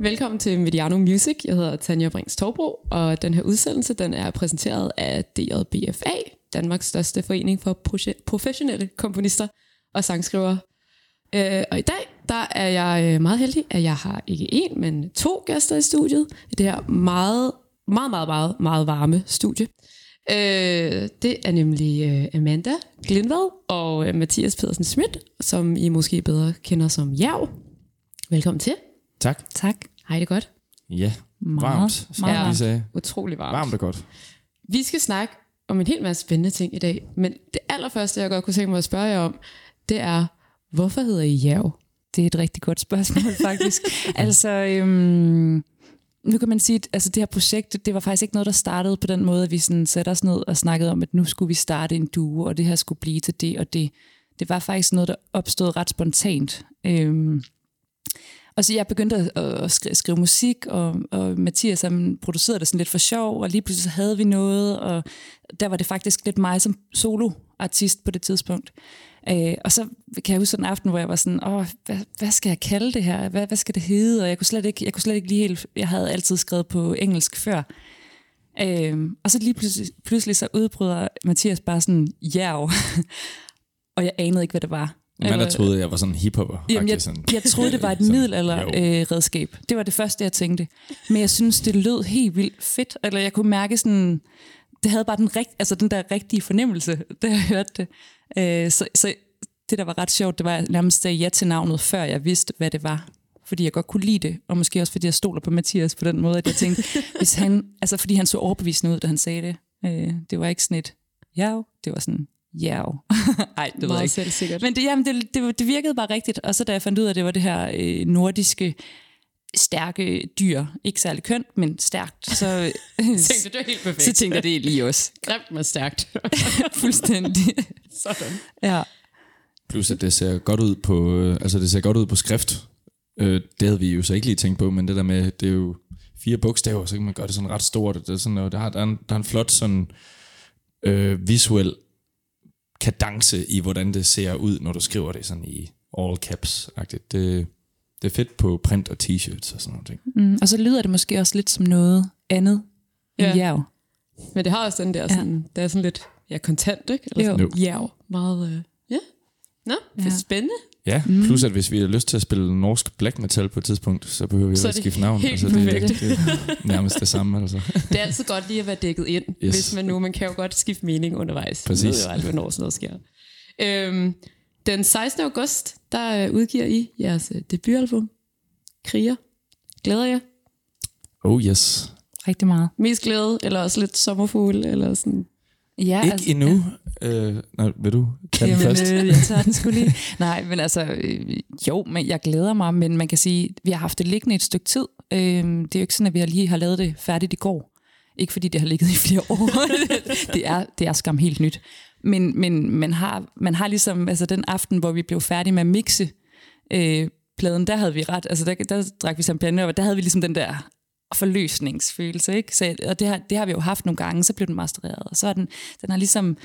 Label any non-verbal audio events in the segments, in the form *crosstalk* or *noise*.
Velkommen til Mediano Music. Jeg hedder Tanja Brings Torbro, og den her udsendelse den er præsenteret af DJBFA, Danmarks største forening for professionelle komponister og sangskrivere. Øh, og i dag der er jeg øh, meget heldig, at jeg har ikke én, men to gæster i studiet i det her meget, meget, meget, meget, meget varme studie. Øh, det er nemlig øh, Amanda Glindvad og øh, Mathias Pedersen Schmidt, som I måske bedre kender som Jav. Velkommen til. Tak. Tak. Hej det godt? Ja, meget, varmt, som meget, vi sagde. Utrolig varmt. Varmt og godt. Vi skal snakke om en helt masse spændende ting i dag, men det allerførste, jeg godt kunne tænke mig at spørge jer om, det er, hvorfor hedder I Jav? Det er et rigtig godt spørgsmål, *laughs* faktisk. altså, øhm, nu kan man sige, at altså, det her projekt, det var faktisk ikke noget, der startede på den måde, at vi sådan satte os ned og snakkede om, at nu skulle vi starte en duo, og det her skulle blive til det og det. Det var faktisk noget, der opstod ret spontant. Øhm, og så jeg begyndte at, at skrive, skrive musik, og, og Mathias han producerede det sådan lidt for sjov, og lige pludselig så havde vi noget, og der var det faktisk lidt mig som soloartist på det tidspunkt. Øh, og så kan jeg huske sådan en aften, hvor jeg var sådan, åh, hvad, hvad skal jeg kalde det her? Hvad, hvad skal det hedde? Og jeg kunne slet ikke, jeg kunne slet ikke lige helt, jeg havde altid skrevet på engelsk før. Øh, og så lige pludselig, pludselig så udbryder Mathias bare sådan, ja, *laughs* og jeg anede ikke, hvad det var. Men der troede, jeg var sådan hiphopper. Jamen, jeg, sådan. jeg troede, det var et *laughs* middelalderredskab. Øh, det var det første, jeg tænkte. Men jeg synes, det lød helt vildt fedt. Eller jeg kunne mærke sådan, det havde bare den, rigt, altså den der rigtige fornemmelse, *laughs* da jeg hørte det. Øh, så, så det, der var ret sjovt, det var, at jeg nærmest sagde ja til navnet, før jeg vidste, hvad det var. Fordi jeg godt kunne lide det, og måske også fordi jeg stoler på Mathias på den måde, at jeg tænkte, *laughs* hvis han, altså fordi han så overbevisende ud, da han sagde det. Øh, det var ikke sådan et, ja, det var sådan, ja. *laughs* Ej, det ved jeg ikke. Selvsikkert. Men det, jamen, det, det, det virkede bare rigtigt. Og så da jeg fandt ud af, at det var det her øh, nordiske stærke dyr. Ikke særlig kønt, men stærkt. Så *laughs* tænkte det er helt perfekt. Så tænkte jeg det lige også. *laughs* Grimt, men stærkt. Fuldstændig. Sådan. Ja. Plus at det ser godt ud på, øh, altså det ser godt ud på skrift. Øh, det havde vi jo så ikke lige tænkt på, men det der med, det er jo fire bogstaver, så kan man gøre det sådan ret stort. Det er sådan, og der, har, der, er en, der er en flot sådan øh, visuel kadence i, hvordan det ser ud, når du skriver det sådan i all caps-agtigt. Det, det er fedt på print og t-shirts og sådan noget. ting. Mm, og så lyder det måske også lidt som noget andet ja. end jav. Men det har også den der sådan, ja. det er sådan lidt ja, kontant, ikke? Eller sådan, jav. Meget, øh, ja. Nå, det er ja. spændende. Ja, mm. plus at hvis vi har lyst til at spille norsk black metal på et tidspunkt, så behøver vi jo ikke skifte navn. Altså, det, det, det, er nærmest det samme. Altså. *laughs* Det er altid godt lige at være dækket ind, yes. hvis man nu, man kan jo godt skifte mening undervejs. Præcis. Man ved jo aldrig, hvornår sådan noget sker. Øhm, den 16. august, der udgiver I jeres øh, debutalbum, Kriger. Glæder jeg? Oh yes. Rigtig meget. Mest glæde, eller også lidt sommerfugl, eller sådan? Ja, ikke altså, endnu. Ja. Øh, nej, vil du tage Jamen, først? Øh, jeg tager den skulle lige. *laughs* Nej, men altså, øh, jo, men jeg glæder mig, men man kan sige, vi har haft det liggende et stykke tid. Øh, det er jo ikke sådan, at vi lige har lavet det færdigt i går. Ikke fordi det har ligget i flere år. *laughs* det, er, det er skam helt nyt. Men, men man, har, man har ligesom, altså den aften, hvor vi blev færdige med at mixe øh, pladen, der havde vi ret, altså der, der drak vi champagne, og der havde vi ligesom den der forløsningsfølelse, ikke? Så, og det har, det har vi jo haft nogle gange, så blev den mastereret, og så er den, den har ligesom,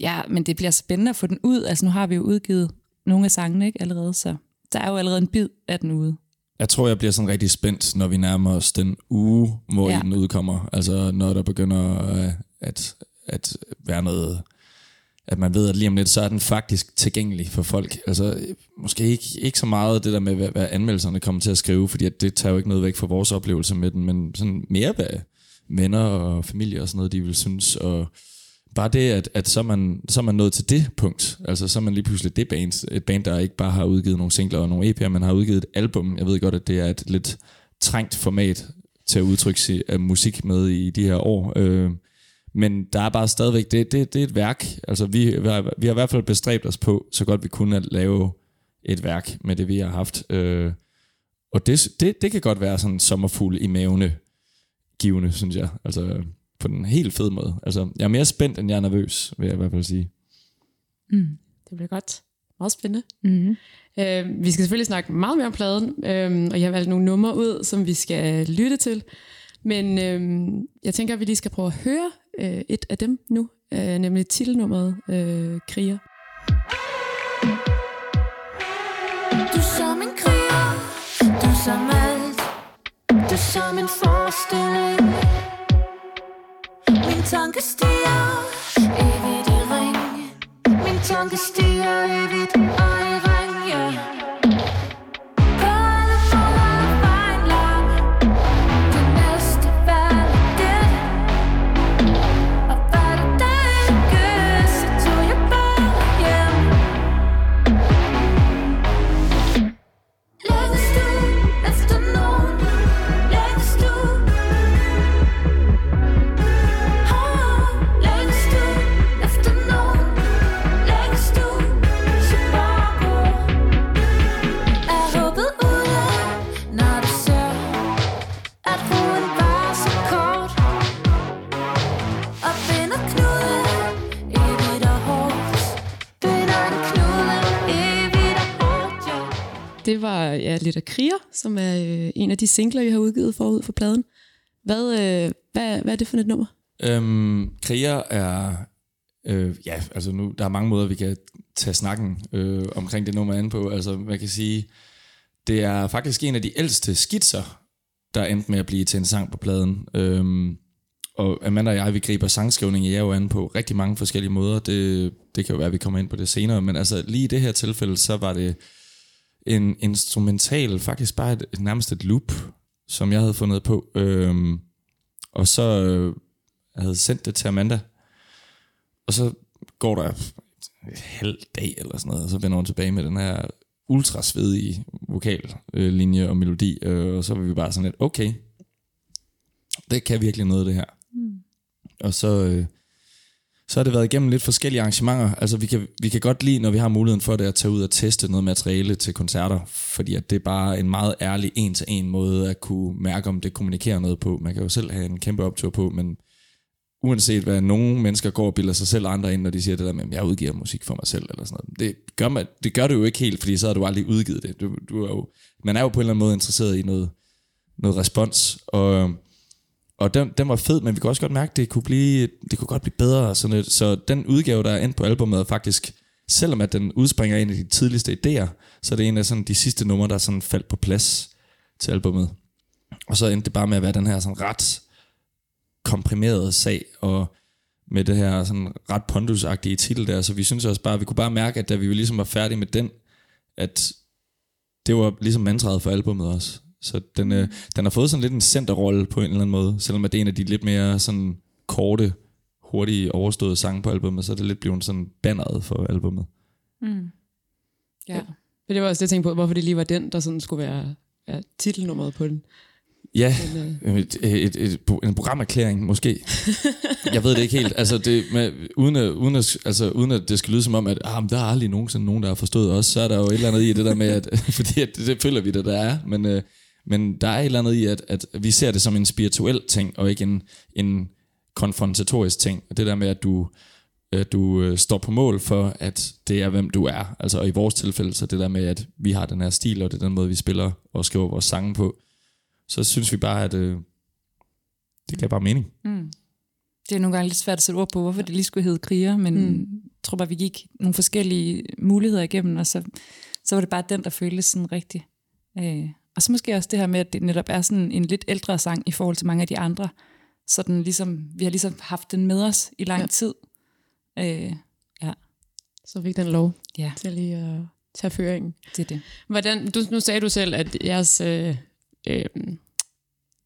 ja, men det bliver spændende at få den ud, altså nu har vi jo udgivet nogle af sangene, ikke, allerede, så der er jo allerede en bid af den ude. Jeg tror, jeg bliver sådan rigtig spændt, når vi nærmer os den uge, hvor ja. den udkommer. Altså når der begynder at, at være noget at man ved, at lige om lidt, så er den faktisk tilgængelig for folk. Altså, måske ikke, ikke så meget det der med, hvad, hvad anmeldelserne kommer til at skrive, fordi at det tager jo ikke noget væk fra vores oplevelse med den, men sådan mere, hvad venner og familie og sådan noget, de vil synes, og bare det, at, at så, er man, så er man nået til det punkt. Altså, så er man lige pludselig det band, et band, der ikke bare har udgivet nogle singler og nogle EP'er, men har udgivet et album. Jeg ved godt, at det er et lidt trængt format til at udtrykke sig af musik med i de her år. Øh, men der er bare stadigvæk, det, det, det er et værk. Altså vi, vi, har, vi har i hvert fald bestræbt os på, så godt vi kunne at lave et værk med det, vi har haft. Øh, og det, det, det kan godt være sådan sommerfugl i mavene givende, synes jeg. Altså på den helt fed måde. Altså jeg er mere spændt, end jeg er nervøs, vil jeg i hvert fald sige. Mm. Det bliver godt. Meget spændende. Mm-hmm. Øh, vi skal selvfølgelig snakke meget mere om pladen, øh, og jeg har valgt nogle numre ud, som vi skal lytte til. Men øh, jeg tænker, at vi lige skal prøve at høre øh, et af dem nu, øh, nemlig titelnummeret øh, Kriger. Du som en kriger, du som alt, som en forestilling tanke stiger. Evigt i ring. Min tanke stiger evigt. Og Det ja, lidt af Kriger, som er øh, en af de singler, vi har udgivet forud for pladen. Hvad, øh, hvad, hvad er det for et nummer? Øhm, Kriger er... Øh, ja, altså nu, der er mange måder, vi kan tage snakken øh, omkring det nummer an på. Altså, man kan sige, det er faktisk en af de ældste skitser, der endte med at blive til en sang på pladen. Øhm, og Amanda og jeg, vi griber sangskrivning i jer an på rigtig mange forskellige måder. Det, det kan jo være, at vi kommer ind på det senere, men altså lige i det her tilfælde, så var det en instrumental, faktisk bare et, nærmest et loop, som jeg havde fundet på. Øhm, og så øh, jeg havde sendt det til Amanda, og så går der en halv dag eller sådan noget, og så vender hun tilbage med den her ultra svedige vokallinje og melodi, øh, og så var vi bare sådan lidt, okay, det kan virkelig noget det her. Mm. Og så, øh, så har det været igennem lidt forskellige arrangementer. Altså vi kan, vi kan godt lide, når vi har muligheden for det, at tage ud og teste noget materiale til koncerter, fordi at det er bare en meget ærlig en-til-en måde at kunne mærke, om det kommunikerer noget på. Man kan jo selv have en kæmpe optur på, men uanset hvad nogle mennesker går og bilder sig selv og andre ind, når de siger det der med, at jeg udgiver musik for mig selv, eller sådan noget. Det gør, man, det gør du jo ikke helt, fordi så har du aldrig udgivet det. Du, du er jo, man er jo på en eller anden måde interesseret i noget, noget respons, og, og den, den var fed, men vi kunne også godt mærke, at det kunne, blive, det kunne godt blive bedre. Sådan lidt. Så den udgave, der er endt på albumet, er faktisk, selvom at den udspringer en af de tidligste idéer, så er det en af sådan de sidste numre, der sådan faldt på plads til albumet. Og så endte det bare med at være den her sådan ret komprimerede sag, og med det her sådan ret pondusagtige titel der, så vi synes også bare, vi kunne bare mærke, at da vi ligesom var færdige med den, at det var ligesom mantraet for albumet også. Så den, øh, den har fået sådan lidt en centerrolle på en eller anden måde, selvom at det er en af de lidt mere sådan korte, hurtige, overståede sange på albumet, så er det lidt blevet sådan banneret for albumet. Mm. Ja. For det var også det, jeg tænkte på, hvorfor det lige var den, der sådan skulle være ja, titelnummeret på den. Ja, Men, et, et, et, en programerklæring måske. Jeg ved det ikke helt. Altså, det, med, uden, at, uden, at, altså, uden at det skal lyde som om, at ah, men der er aldrig nogensinde nogen, der har forstået os, så er der jo et eller andet i det der med, at, *laughs* fordi at, det, det føler vi, det der er, men, øh, men der er et eller andet i, at, at vi ser det som en spirituel ting, og ikke en, en konfrontatorisk ting. Det der med, at du, at du øh, står på mål for, at det er, hvem du er. Altså, og i vores tilfælde, så det der med, at vi har den her stil, og det er den måde, vi spiller og skriver vores sange på, så synes vi bare, at øh, det giver bare mening. Mm. Det er nogle gange lidt svært at sætte ord på, hvorfor det lige skulle hedde kriger, men mm. jeg tror bare, vi gik nogle forskellige muligheder igennem, og så, så var det bare den, der føltes sådan rigtig. Øh, og så måske også det her med, at det netop er sådan en lidt ældre sang i forhold til mange af de andre. Så den ligesom, vi har ligesom haft den med os i lang Ja. tid. Øh, ja, Så fik den lov ja, til lige at tage føringen. det er det. Hvordan, du, nu sagde du selv, at jeres øh, øh,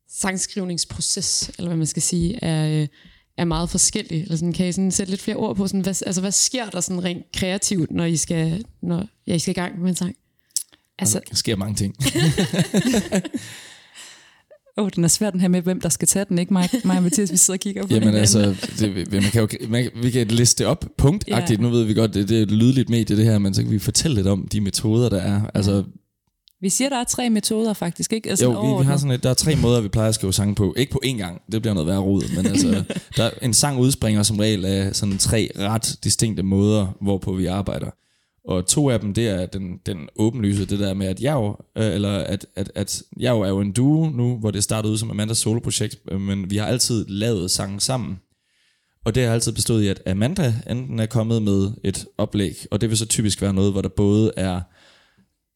sangskrivningsproces, eller hvad man skal sige, er, øh, er meget forskellig. Eller sådan, kan I sådan sætte lidt flere ord på, sådan, hvad, altså, hvad sker der sådan rent kreativt, når I skal, når, ja, I skal i gang med en sang? Altså, Der sker mange ting. *laughs* åh, den er svær den her med, hvem der skal tage den, ikke mig, mig og Mathias, vi sidder og kigger på Jamen altså, det, man kan jo, man, vi kan liste op punktagtigt. Ja. Nu ved vi godt, det, det er et lydligt medie det her, men så kan vi fortælle lidt om de metoder, der er. Altså, Vi siger, der er tre metoder faktisk, ikke? Altså jo, vi, vi har sådan et, der er tre måder, vi plejer at skrive sange på. Ikke på én gang, det bliver noget værre rod, men *laughs* altså, der, en sang udspringer som regel af sådan tre ret distinkte måder, hvorpå vi arbejder. Og to af dem, det er den, den åbenlyse, det der med, at jeg øh, eller at, at, at jeg er jo en duo nu, hvor det startede ud som Amandas soloprojekt, øh, men vi har altid lavet sange sammen. Og det har altid bestået i, at Amanda enten er kommet med et oplæg, og det vil så typisk være noget, hvor der både er,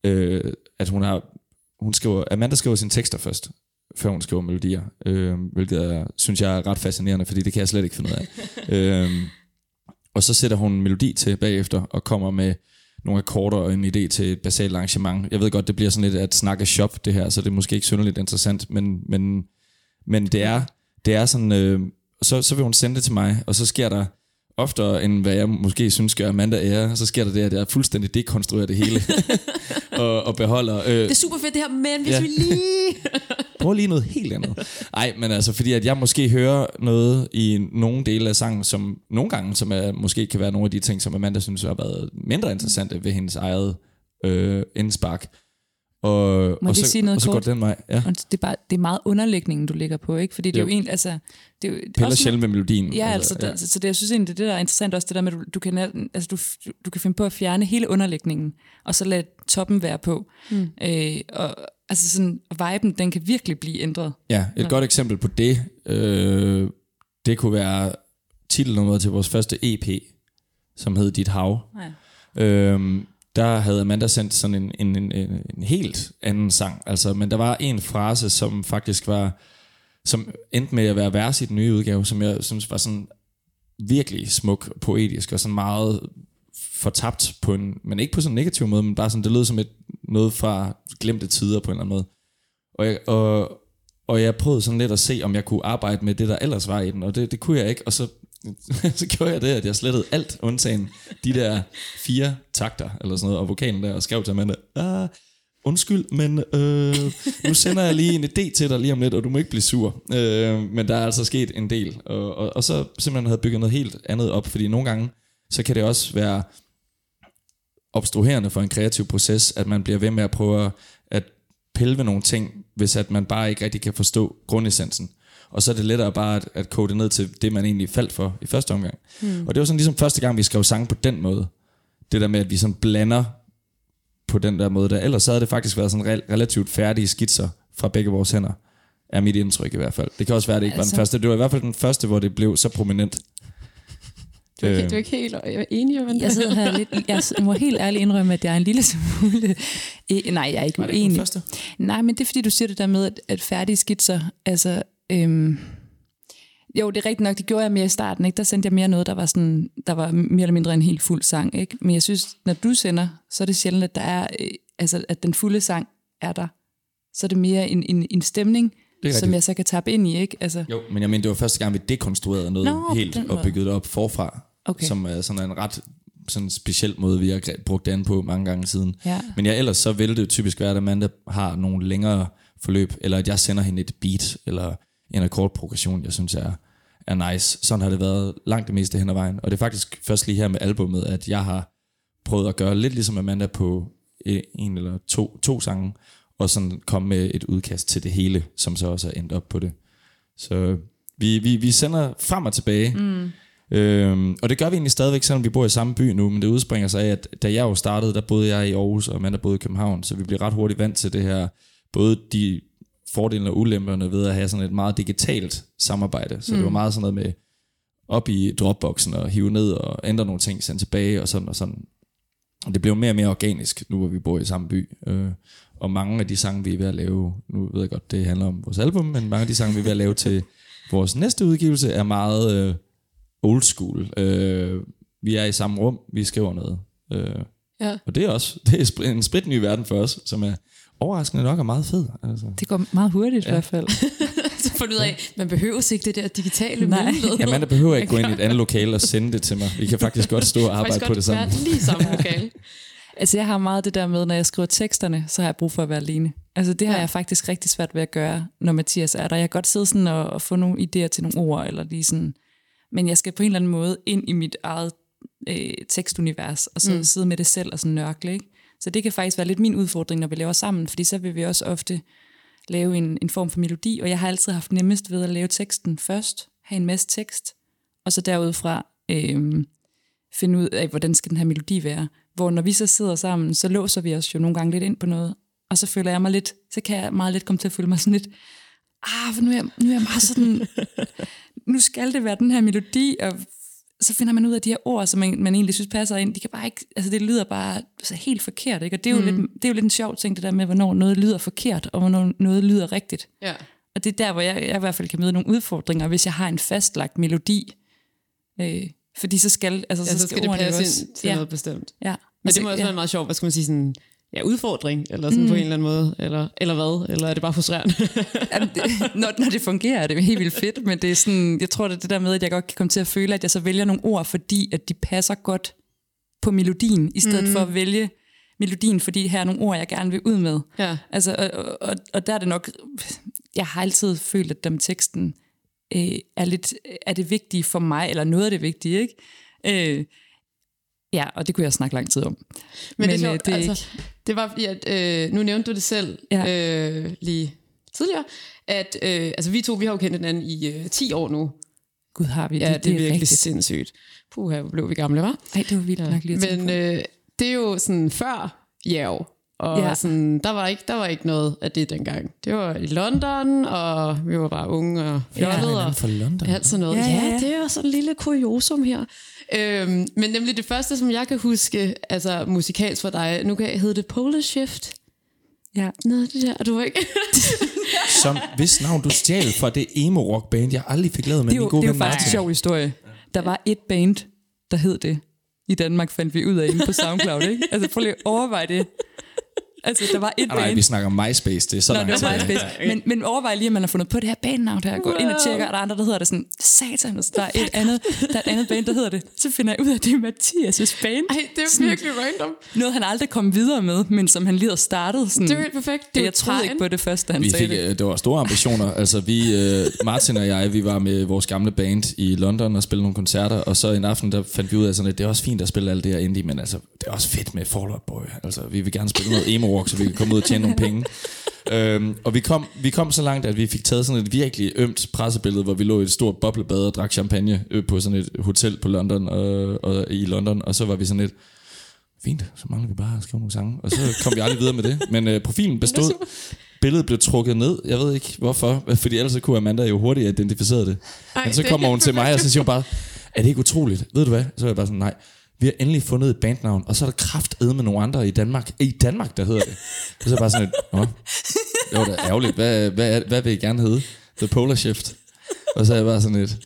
øh, at hun har, hun skriver, Amanda skriver sine tekster først, før hun skriver melodier, øh, hvilket er, synes jeg er ret fascinerende, fordi det kan jeg slet ikke finde ud af. *laughs* øh, og så sætter hun en melodi til bagefter, og kommer med nogle akkorder og en idé til et basalt arrangement. Jeg ved godt, det bliver sådan lidt at snakke shop, det her, så det er måske ikke synderligt interessant, men, men, men det, er, det er sådan, øh, så, så vil hun sende det til mig, og så sker der oftere, end hvad jeg måske synes gør Amanda ære, så sker der det, at jeg fuldstændig dekonstruerer det hele, *laughs* og, og beholder... Øh, Det er super fedt det her, men hvis Ja. vi lige... *laughs* prøv lige noget helt andet. Nej, men altså, fordi at jeg måske hører noget i nogle dele af sangen, som nogle gange, som er, måske kan være nogle af de ting, som Amanda synes har været mindre interessante ved hendes eget øh, indspark. Og, Må og så, sige noget og så går kort? det den vej. Ja. Og det er, bare, det er meget underlægningen, du ligger på, ikke? Fordi det er Jo. jo egentlig, altså... Det er jo Piller også sjældent med melodien. Ja, altså, der, så, så det, jeg synes egentlig, det, det der er interessant også, det der med, at du, du, kan, altså, du, du kan finde på at fjerne hele underlægningen, og så lade toppen være på. Mm. Øh, og altså sådan, viben, den kan virkelig blive ændret. Ja, et godt eksempel på det, øh, det kunne være titelnummeret til vores første EP, som hed Dit Hav. Ja. Øhm, der havde Amanda sendt sådan en, en, en, en, helt anden sang. Altså, men der var en frase, som faktisk var, som endte med at være vers i den nye udgave, som jeg synes var sådan virkelig smuk, poetisk og sådan meget fortabt på en, men ikke på sådan en negativ måde, men bare sådan, det lød som et, noget fra glemte tider på en eller anden måde. Og jeg, og, og jeg prøvede sådan lidt at se, om jeg kunne arbejde med det, der ellers var i den, og det, det kunne jeg ikke, og så, *laughs* så gjorde jeg det, at jeg slettede alt, undtagen de der fire takter, eller sådan noget, og vokalen der, og skrev til Amanda, ah, undskyld, men øh, nu sender jeg lige en idé til dig lige om lidt, og du må ikke blive sur. Øh, men der er altså sket en del, og, og, og så simpelthen havde bygget noget helt andet op, fordi nogle gange, så kan det også være obstruerende for en kreativ proces, at man bliver ved med at prøve at pille ved nogle ting, hvis at man bare ikke rigtig kan forstå grundessensen. Og så er det lettere bare at, at kode det ned til det, man egentlig faldt for i første omgang. Mm. Og det var sådan ligesom første gang, vi skrev sang på den måde. Det der med, at vi sådan blander på den der måde der. Ellers så havde det faktisk været sådan rel- relativt færdige skitser fra begge vores hænder. Er mit indtryk i hvert fald. Det kan også være, at det ikke altså. var den Altså- første. Det var i hvert fald den første, hvor det blev så prominent. Du er, ikke, Øh. du er ikke helt jeg er enig, Amanda. Jeg sidder her lidt, jeg må helt ærligt indrømme, at jeg er en lille smule... Eh, nej, jeg er ikke det uenig. Nej, men det er fordi, du siger det der med, at, at færdige skitser, altså... Øhm, jo, det er rigtigt nok, det gjorde jeg mere i starten, ikke? Der sendte jeg mere noget, der var, sådan, der var mere eller mindre en helt fuld sang, ikke? Men jeg synes, når du sender, så er det sjældent, at der er, øh, altså, at den fulde sang er der. Så er det mere en, en, en stemning, Det som jeg så kan tappe ind i, ikke? Altså, Jo, men jeg mener, det var første gang, vi dekonstruerede noget Nå, helt og byggede det op forfra. Okay. Som er sådan en ret sådan speciel måde, vi har brugt det an på mange gange siden. Ja. Men ja, ellers så vil det typisk være, at Amanda har nogle længere forløb, eller at jeg sender hende et beat, eller en akkordprogression, jeg synes er, er nice. Sådan har det været langt det meste hen ad vejen. Og det er faktisk først lige her med albummet, at jeg har prøvet at gøre lidt ligesom Amanda på en eller to, to sange, og sådan komme med et udkast til det hele, som så også er endt op på det. Så vi, vi, vi sender frem og tilbage. Mm. Øhm, og det gør vi egentlig stadigvæk, selvom vi bor i samme by nu, men det udspringer sig af, at da jeg jo startede, der boede jeg i Aarhus, og Amanda boede i København, så vi blev ret hurtigt vant til det her, både de fordele og ulemperne ved at have sådan et meget digitalt samarbejde. Så mm. det var meget sådan noget med op i Dropboxen og hive ned og ændre nogle ting, sende tilbage og sådan og sådan. Og det blev mere og mere organisk, nu hvor vi bor i samme by. Øh, og mange af de sange, vi er ved at lave, nu ved jeg godt, det handler om vores album, men mange af de sange, vi er ved at lave til vores næste udgivelse, er meget øh, old school. Øh, vi er i samme rum, vi skriver noget. Øh, Ja. og det er også *laughs* det er en spritny verden for os, som er overraskende nok er meget fed. Altså. Det går meget hurtigt ja. i hvert fald. *laughs* Så får du ud af, man behøver ikke det der digitale Nej. mellemled. Ja, man behøver ikke gå ind i et *laughs* andet lokale og sende det til mig. Vi kan faktisk godt stå og arbejde Faktisk på det sammen. være lige samme lokale. *laughs* Altså, jeg har meget det der med, når jeg skriver teksterne, så har jeg brug for at være alene. Altså, det har ja. jeg faktisk rigtig svært ved at gøre, når Mathias er der. Jeg kan godt sidde sådan og, og få nogle idéer til nogle ord, eller lige sådan, men jeg skal på en eller anden måde ind i mit eget øh, tekstunivers, og så mm. sidde med det selv og sådan nørkle, ikke? Så det kan faktisk være lidt min udfordring, når vi laver sammen, fordi så vil vi også ofte lave en, en form for melodi, og jeg har altid haft nemmest ved at lave teksten først, have en masse tekst, og så derudfra øh, finde ud af, hvordan skal den her melodi være. Hvor når vi så sidder sammen, så låser vi os jo nogle gange lidt ind på noget, og så føler jeg mig lidt, så kan jeg meget let komme til at føle mig sådan lidt, ah, for nu er jeg, nu er jeg meget sådan, *laughs* nu skal det være den her melodi, og så finder man ud af de her ord, som man, man egentlig synes passer ind. De kan bare ikke, altså det lyder bare så helt forkert, ikke? Og det er, jo mm. lidt, det er jo lidt en sjov ting, det der med, hvornår noget lyder forkert, og hvornår noget lyder rigtigt. Ja. Og det er der, hvor jeg, jeg i hvert fald kan møde nogle udfordringer, hvis jeg har en fastlagt melodi. Øh, fordi så skal, altså, Ja, så skal det ordene jo passe også- ind til ja, noget bestemt. ja. Men Altså, det må også ja. være meget sjovt, hvad skal man sige, sådan, ja, udfordring, eller sådan mm. på en eller anden måde, eller, eller hvad, eller er det bare frustrerende? *laughs* Jamen, det, når, når det fungerer, er det helt vildt fedt, men det er sådan, jeg tror, det er det der med, at jeg godt kan komme til at føle, at jeg så vælger nogle ord, fordi at de passer godt på melodien, i stedet mm. for at vælge melodien, fordi her er nogle ord, jeg gerne vil ud med. ja. Altså, og, og, og der er det nok, jeg har altid følt, at dem teksten øh, er lidt, er det vigtige for mig, eller noget af det vigtige, ikke? Øh, ja, og det kunne jeg snakke lang tid om. Men, det, er øh, det er altså, det var at øh, nu nævnte du det selv Ja. øh, lige tidligere, at øh, altså, vi to, vi har jo kendt hinanden i øh, 10 år nu. Gud har vi, Ja, det, det er virkelig rigtigt. sindssygt. Puh, hvor blev vi gamle, var? Ej, det var vildt nok lige at Men øh, det er jo sådan før Jerv. Og Ja. ja. sådan, der, var ikke, der var ikke noget af det dengang. Det var i London, og vi var bare unge og fjollede. Ja, og fra London. alt sådan noget. Ja, Ja, ja, ja, ja. det er jo sådan en lille kuriosum her. Øhm, men nemlig det første, som jeg kan huske, altså musikalsk for dig, nu kan jeg hedde det Polish Shift. Ja. Noget det der, og du var ikke... *laughs* Som hvis navn du stjal fra det emo rock band, jeg aldrig fik lavet med Det er min gode det er jo ven faktisk en Martin. sjov historie. Der var et band, der hed det. I Danmark fandt vi ud af inde på SoundCloud, ikke? Altså prøv lige at overveje det. Altså, der var et Ah, Nej, band. vi snakker om MySpace, det er så Nå, langt det var tilbage. MySpace. Men, men overvej lige, at man har fundet på det her bandnavn der. Gå ind og tjekker, og der er andre, der hedder det sådan, satan, der er et andet, der er et andet band, der hedder det. Så finder jeg ud af, at det er Mathias' band. Ej, det er Sådan- virkelig random. Noget, han aldrig kom videre med, men som han lige havde startet. Sådan. Det er helt perfekt. Det er jeg troede ikke på det første, da han Vi sagde fik, det. øh, det var store ambitioner. Altså vi, øh, Martin og jeg, vi var med vores gamle band i London og spillede nogle koncerter, og så en aften, der fandt vi ud af sådan, at det er også fint at spille alt det her indie, men altså, det er også fedt med Fall Out Boy. Altså, vi vil gerne spille noget emo rock, så vi kan komme ud og tjene nogle penge. *laughs* Øhm, og vi kom, vi kom så langt, at vi fik taget sådan et virkelig ømt pressebillede, hvor vi lå i et stort boblebad og drak champagne øh, på sådan et hotel på London og, og i London, og så var vi sådan lidt, fint, så mangler vi bare at skrive nogle sange. Og så kom vi aldrig videre med det. Men øh, profilen bestod. *laughs* Billedet blev trukket ned. Jeg ved ikke hvorfor, fordi ellers så kunne Amanda jo hurtigt identificere det. Ej, Men så kommer er hun til mig, og så siger hun bare, er det ikke utroligt? Ved du hvad? Så er jeg bare sådan, nej. Vi har endelig fundet et bandnavn, og så er der kraftedme med nogle andre i Danmark. I Danmark, der hedder det. Og så er jeg bare sådan et, Nå, det var da ærgerligt. Hvad, hvad, hvad vil I gerne hedde? The Polar Shift. Og så er jeg bare sådan et,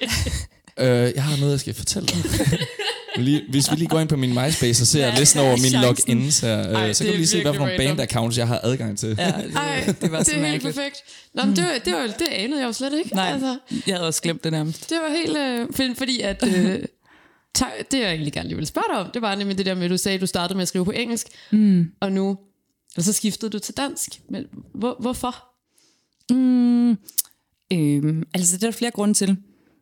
*laughs* øh, jeg har noget, jeg skal fortælle dig. *laughs* Lige, hvis vi lige går ind på min MySpace og ser Hvad listen er over mine chancen? logins her, øh, Ej, så det kan du lige se, hvad for nogle band-accounts, jeg har adgang til. Ja, *laughs* det, Ej, det var det så er helt perfekt. Nå, men det, var, det, var, det anede jeg jo slet ikke. Nej, Altså, jeg havde også glemt det nærmest. det var helt... Øh, for- fordi at... Øh, tak, det jeg egentlig gerne lige ville spørge dig om, det var nemlig det der med, at du sagde, at du startede med at skrive på engelsk, mm. og nu... Og så skiftede du til dansk. Men hvor, hvorfor? Mm, øhm, altså, det er der flere grunde til.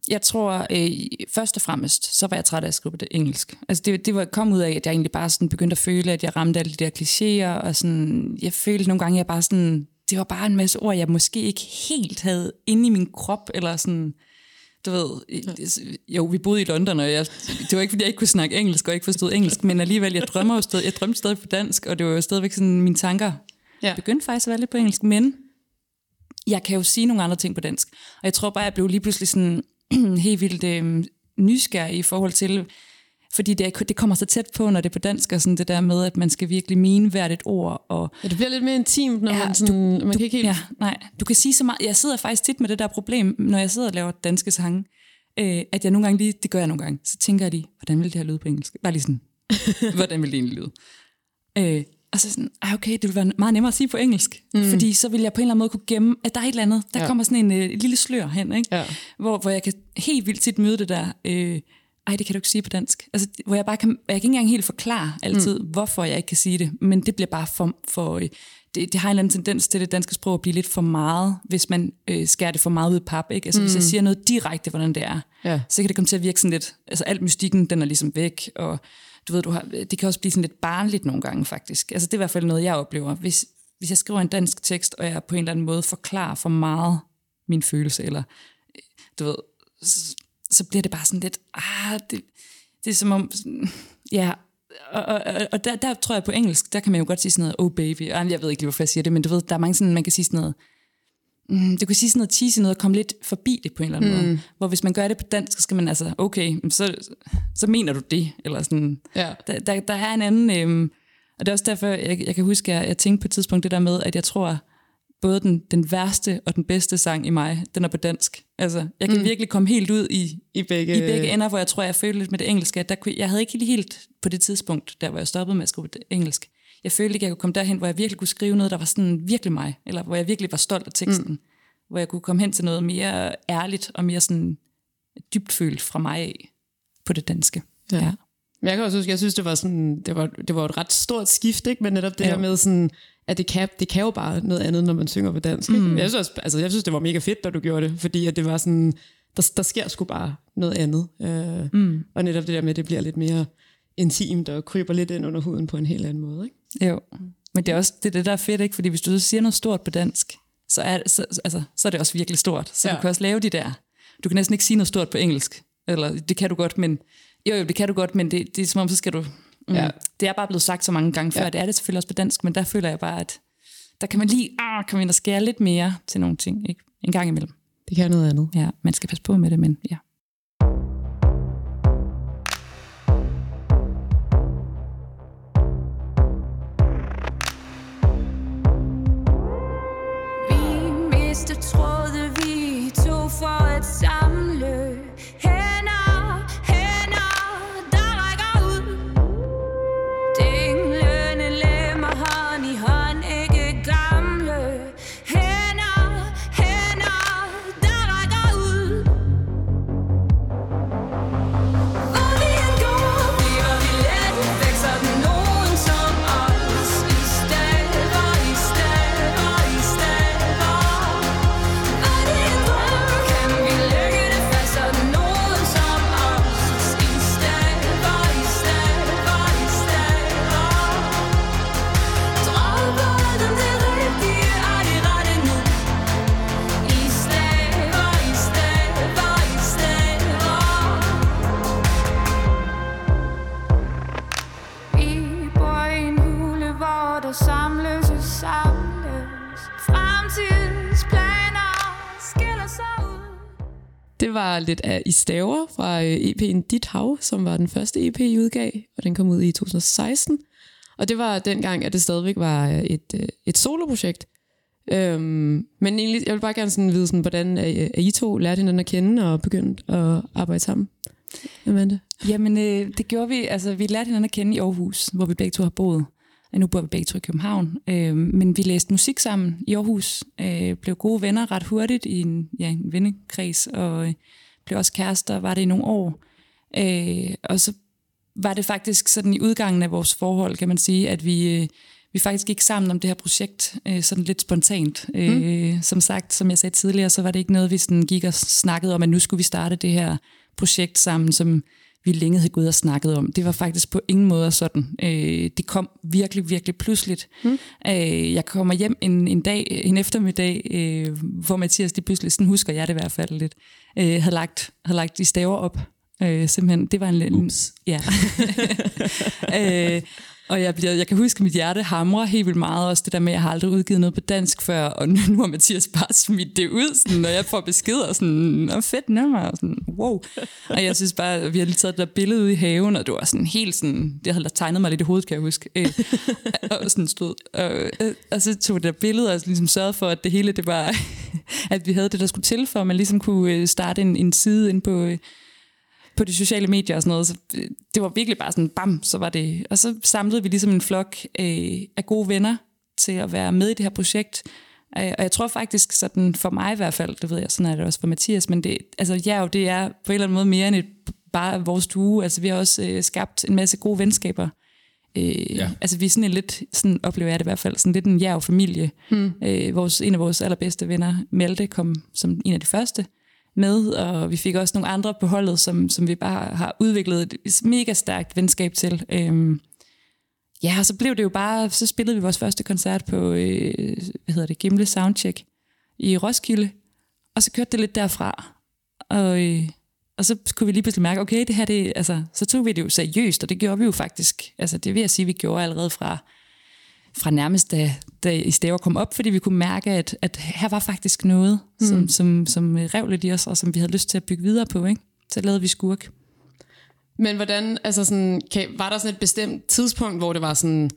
Jeg tror, øh, først og fremmest, så var jeg træt af at skrive på det engelsk. Altså, det, det var kom ud af, at jeg egentlig bare sådan begyndte at føle, at jeg ramte alle de der klichéer, og sådan, jeg følte nogle gange, at jeg bare sådan, det var bare en masse ord, jeg måske ikke helt havde inde i min krop, eller sådan, du ved, jo, vi boede i London, og jeg, det var ikke, fordi jeg ikke kunne snakke engelsk, og ikke forstod engelsk, men alligevel, jeg drømmer jo stadig, jeg drømte stadig på dansk, og det var jo stadigvæk sådan, mine tanker Ja. begyndte faktisk at være lidt på engelsk, men jeg kan jo sige nogle andre ting på dansk. Og jeg tror bare, jeg blev lige pludselig sådan *clears throat* helt vildt øh, nysgerrig i forhold til, fordi det, det kommer så tæt på, når det er på dansk, og sådan det der med, at man skal virkelig mene hvert et ord, og Ja, det bliver lidt mere intimt, når Ja, man, sådan, man kan ikke helt... Ja, nej. Du kan sige så meget. Jeg sidder faktisk tit med det der problem, når jeg sidder og laver danske sange, øh, at jeg nogle gange lige, det gør jeg nogle gange, så tænker jeg lige, hvordan vil det her lyde på engelsk? Bare lige sådan, *laughs* hvordan vil det egentlig lyde? Øh, og så sådan, ah, okay, det vil være meget nemmere at sige på engelsk, mm. fordi så vil jeg på en eller anden måde kunne gemme, at der er et eller andet, der ja. Kommer sådan en øh, lille slør hen, ikke? Ja. Hvor, hvor jeg kan helt vildt tit møde det der, øh, ej, det kan du ikke sige på dansk. Altså, hvor jeg bare kan, jeg kan ikke engang helt forklare altid, mm. hvorfor jeg ikke kan sige det, men det bliver bare for, for øh, det, det har en eller anden tendens til det danske sprog at blive lidt for meget, hvis man øh, skærer det for meget ud i pap, ikke? Altså, mm. hvis jeg siger noget direkte, hvordan det er, Ja. så kan det komme til at virke sådan lidt, altså alt mystikken, den er ligesom væk, og du ved, du har, det kan også blive sådan lidt barnligt nogle gange faktisk. Altså det er i hvert fald noget, jeg oplever. Hvis, hvis jeg skriver en dansk tekst, og jeg på en eller anden måde forklarer for meget min følelse, eller øh, du ved, så, bliver det bare sådan lidt, ah, det, det er som om, sådan, ja, og, og, og- og der, der tror jeg på engelsk, der kan man jo godt sige sådan noget, oh baby, og jeg ved ikke lige, hvorfor jeg siger det, men du ved, der er mange sådan, man kan sige sådan noget, mm, du kan sige sådan noget cheesy noget, og komme lidt forbi det på en eller anden mm. måde. Hvor hvis man gør det på dansk, så skal man altså, okay, så, så mener du det, eller sådan, Ja. der, der, der er en anden, øhm, og det er også derfor, jeg, jeg kan huske, at jeg, jeg tænkte på et tidspunkt det der med, at jeg tror, både den, den værste og den bedste sang i mig, den er på dansk. Altså, jeg kan mm. virkelig komme helt ud i, I begge, i begge ender, hvor jeg tror, jeg følte lidt med det engelske, der kunne, jeg havde ikke lige helt på det tidspunkt, der hvor jeg stoppede med at skrive det engelsk. Jeg følte ikke, jeg kunne komme derhen, hvor jeg virkelig kunne skrive noget, der var sådan virkelig mig, eller hvor jeg virkelig var stolt af teksten. Mm. Hvor jeg kunne komme hen til noget mere ærligt og mere sådan dybtfølt fra mig af på det danske. Ja. ja. Men jeg kan også huske, jeg synes, det var, sådan, det var, det var et ret stort skift, ikke? men netop det ja. her med sådan, at det kan, det kan jo bare noget andet, når man synger på dansk. Ikke? Mm. Jeg, synes, altså, jeg synes, det var mega fedt, da du gjorde det, fordi at det var sådan, der, der sker sgu bare noget andet. Øh, mm. Og netop det der med, at det bliver lidt mere intimt og kryber lidt ind under huden på en helt anden måde. Ikke? Jo, men det er også det, det der er fedt, ikke? fordi hvis du så siger noget stort på dansk, så er, så, altså, så er det også virkelig stort. Så ja. du kan også lave de der. Du kan næsten ikke sige noget stort på engelsk. Eller det kan du godt, men jo, jo, det kan du godt, men det, det er som om, så skal du... Mm, ja. Det er bare blevet sagt så mange gange før, ja. det er det selvfølgelig også på dansk, men der føler jeg bare, at der kan man lige ah, komme ind og skære lidt mere til nogle ting, ikke? En gang imellem. Det kan noget andet. Ja, man skal passe på med det, men ja. Vi miste Det var lidt af I staver fra øh, EP'en Dit Hav, som var den første EP, I udgav, og den kom ud i 2016. Og det var dengang, at det stadigvæk var øh, et, øh, et soloprojekt. Øhm, men egentlig, jeg vil bare gerne sådan vide, sådan, hvordan er, er I to lærte hinanden at kende og begyndt at arbejde sammen? Amanda? Jamen, øh, det gjorde vi. Altså, vi lærte hinanden at kende i Aarhus, hvor vi begge to har boet. Nu bor vi begge to i København. Øh, men vi læste musik sammen i Aarhus. Øh, blev gode venner ret hurtigt i en, ja, en vennekreds, og øh, blev også kærester, var det i nogle år. Øh, og så var det faktisk sådan i udgangen af vores forhold, kan man sige, at vi, øh, vi faktisk gik sammen om det her projekt, øh, sådan lidt spontant. Mm. Øh, som sagt, som jeg sagde tidligere, så var det ikke noget, vi sådan gik og snakkede om, at nu skulle vi starte det her projekt sammen, som vi længe havde gået og snakket om. Det var faktisk på ingen måde sådan. Øh, det kom virkelig, virkelig pludseligt. Mm. Øh, jeg kommer hjem en, en dag, en eftermiddag, øh, hvor Mathias lige pludselig, sådan husker jeg det i hvert fald lidt, øh, havde, lagt, havde lagt de staver op. Øh, simpelthen, det var en lille... Ja. *laughs* øh, og jeg, bliver, jeg kan huske, at mit hjerte hamrer helt vildt meget. Også det der med, at jeg har aldrig udgivet noget på dansk før. Og nu, nu har Mathias bare *laughs* smidt det ud, sådan, når jeg får beskeder. Sådan, Nå, fedt nummer. Og sådan, wow. Og jeg synes bare, at vi har lige taget det der billede ud i haven, og det var sådan helt sådan... Det havde tegnet mig lidt i hovedet, kan jeg huske. Øh, og sådan stod. Og, øh, og så tog det der billede, og ligesom sørgede for, at det hele, det var... *laughs* at vi havde det, der skulle til, for at man ligesom kunne øh, starte en, en side ind på... Øh, på de sociale medier og sådan noget. Så det var virkelig bare sådan, bam, så var det... Og så samlede vi ligesom en flok øh, af gode venner til at være med i det her projekt. Øh, og jeg tror faktisk, sådan for mig i hvert fald, det ved jeg, sådan er det også for Mathias, men det, altså, ja, jo, det er på en eller anden måde mere end et, bare vores stue. Altså, vi har også øh, skabt en masse gode venskaber. Øh, ja. Altså, vi er sådan en lidt, sådan oplever jeg det i hvert fald, sådan lidt en jæv familie. Hmm. Øh, vores, en af vores allerbedste venner, Malte, kom som en af de første med, og vi fik også nogle andre på holdet, som, som vi bare har udviklet et mega stærkt venskab til. Øhm, ja, og så blev det jo bare, så spillede vi vores første koncert på, øh, hvad hedder det, Gimle Soundcheck i Roskilde, og så kørte det lidt derfra. Og, øh, og så kunne vi lige pludselig mærke, okay, det her, det, altså, så tog vi det jo seriøst, og det gjorde vi jo faktisk. Altså, det vil jeg sige, vi gjorde allerede fra, fra nærmest da, da i staver kom op, fordi vi kunne mærke, at, at her var faktisk noget, mm. som, som, som rev lidt i os, og som vi havde lyst til at bygge videre på. Ikke? Så lavede vi skurk. Men hvordan, altså sådan, kan, var der sådan et bestemt tidspunkt, hvor det var sådan,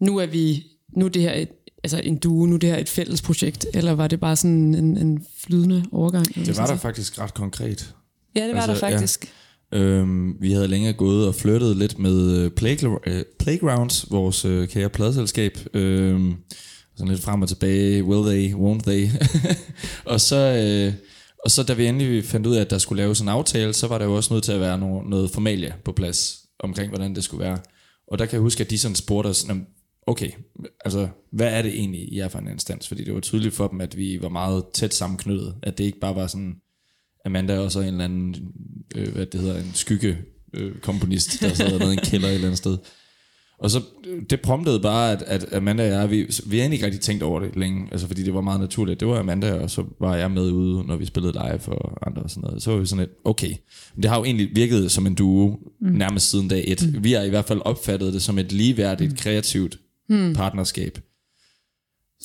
nu er vi, nu er det her et, altså en duo, nu er det her et fælles projekt, eller var det bare sådan en, en flydende overgang? Det var der faktisk ret konkret. Ja, det var Altså, der faktisk. Øhm, vi havde længe gået og flyttet lidt med øh, Playgra- øh, Playgrounds, vores øh, kære pladselskab. Øhm, sådan lidt frem og tilbage, will they, won't they. *laughs* og, så, øh, og så da vi endelig fandt ud af, at der skulle laves en aftale, så var der jo også nødt til at være noget, noget formalia på plads omkring, hvordan det skulle være. Og der kan jeg huske, at de sådan spurgte os, okay, altså, hvad er det egentlig, I er for en instans? Fordi det var tydeligt for dem, at vi var meget tæt sammenknyttet. At det ikke bare var sådan, Amanda og så en eller anden, øh, hvad det hedder, en skygge øh, komponist, der sad nede i en kælder et eller andet sted. Og så, øh, det promptede bare, at, at Amanda og jeg, vi, vi har egentlig ikke rigtig tænkt over det længe, altså fordi det var meget naturligt. Det var Amanda, og så var jeg med ude, når vi spillede live og andre og sådan noget. Så var vi sådan lidt, okay. Men det har jo egentlig virket som en duo, mm. nærmest siden dag et. Mm. Vi har i hvert fald opfattet det som et ligeværdigt, mm. kreativt mm. partnerskab.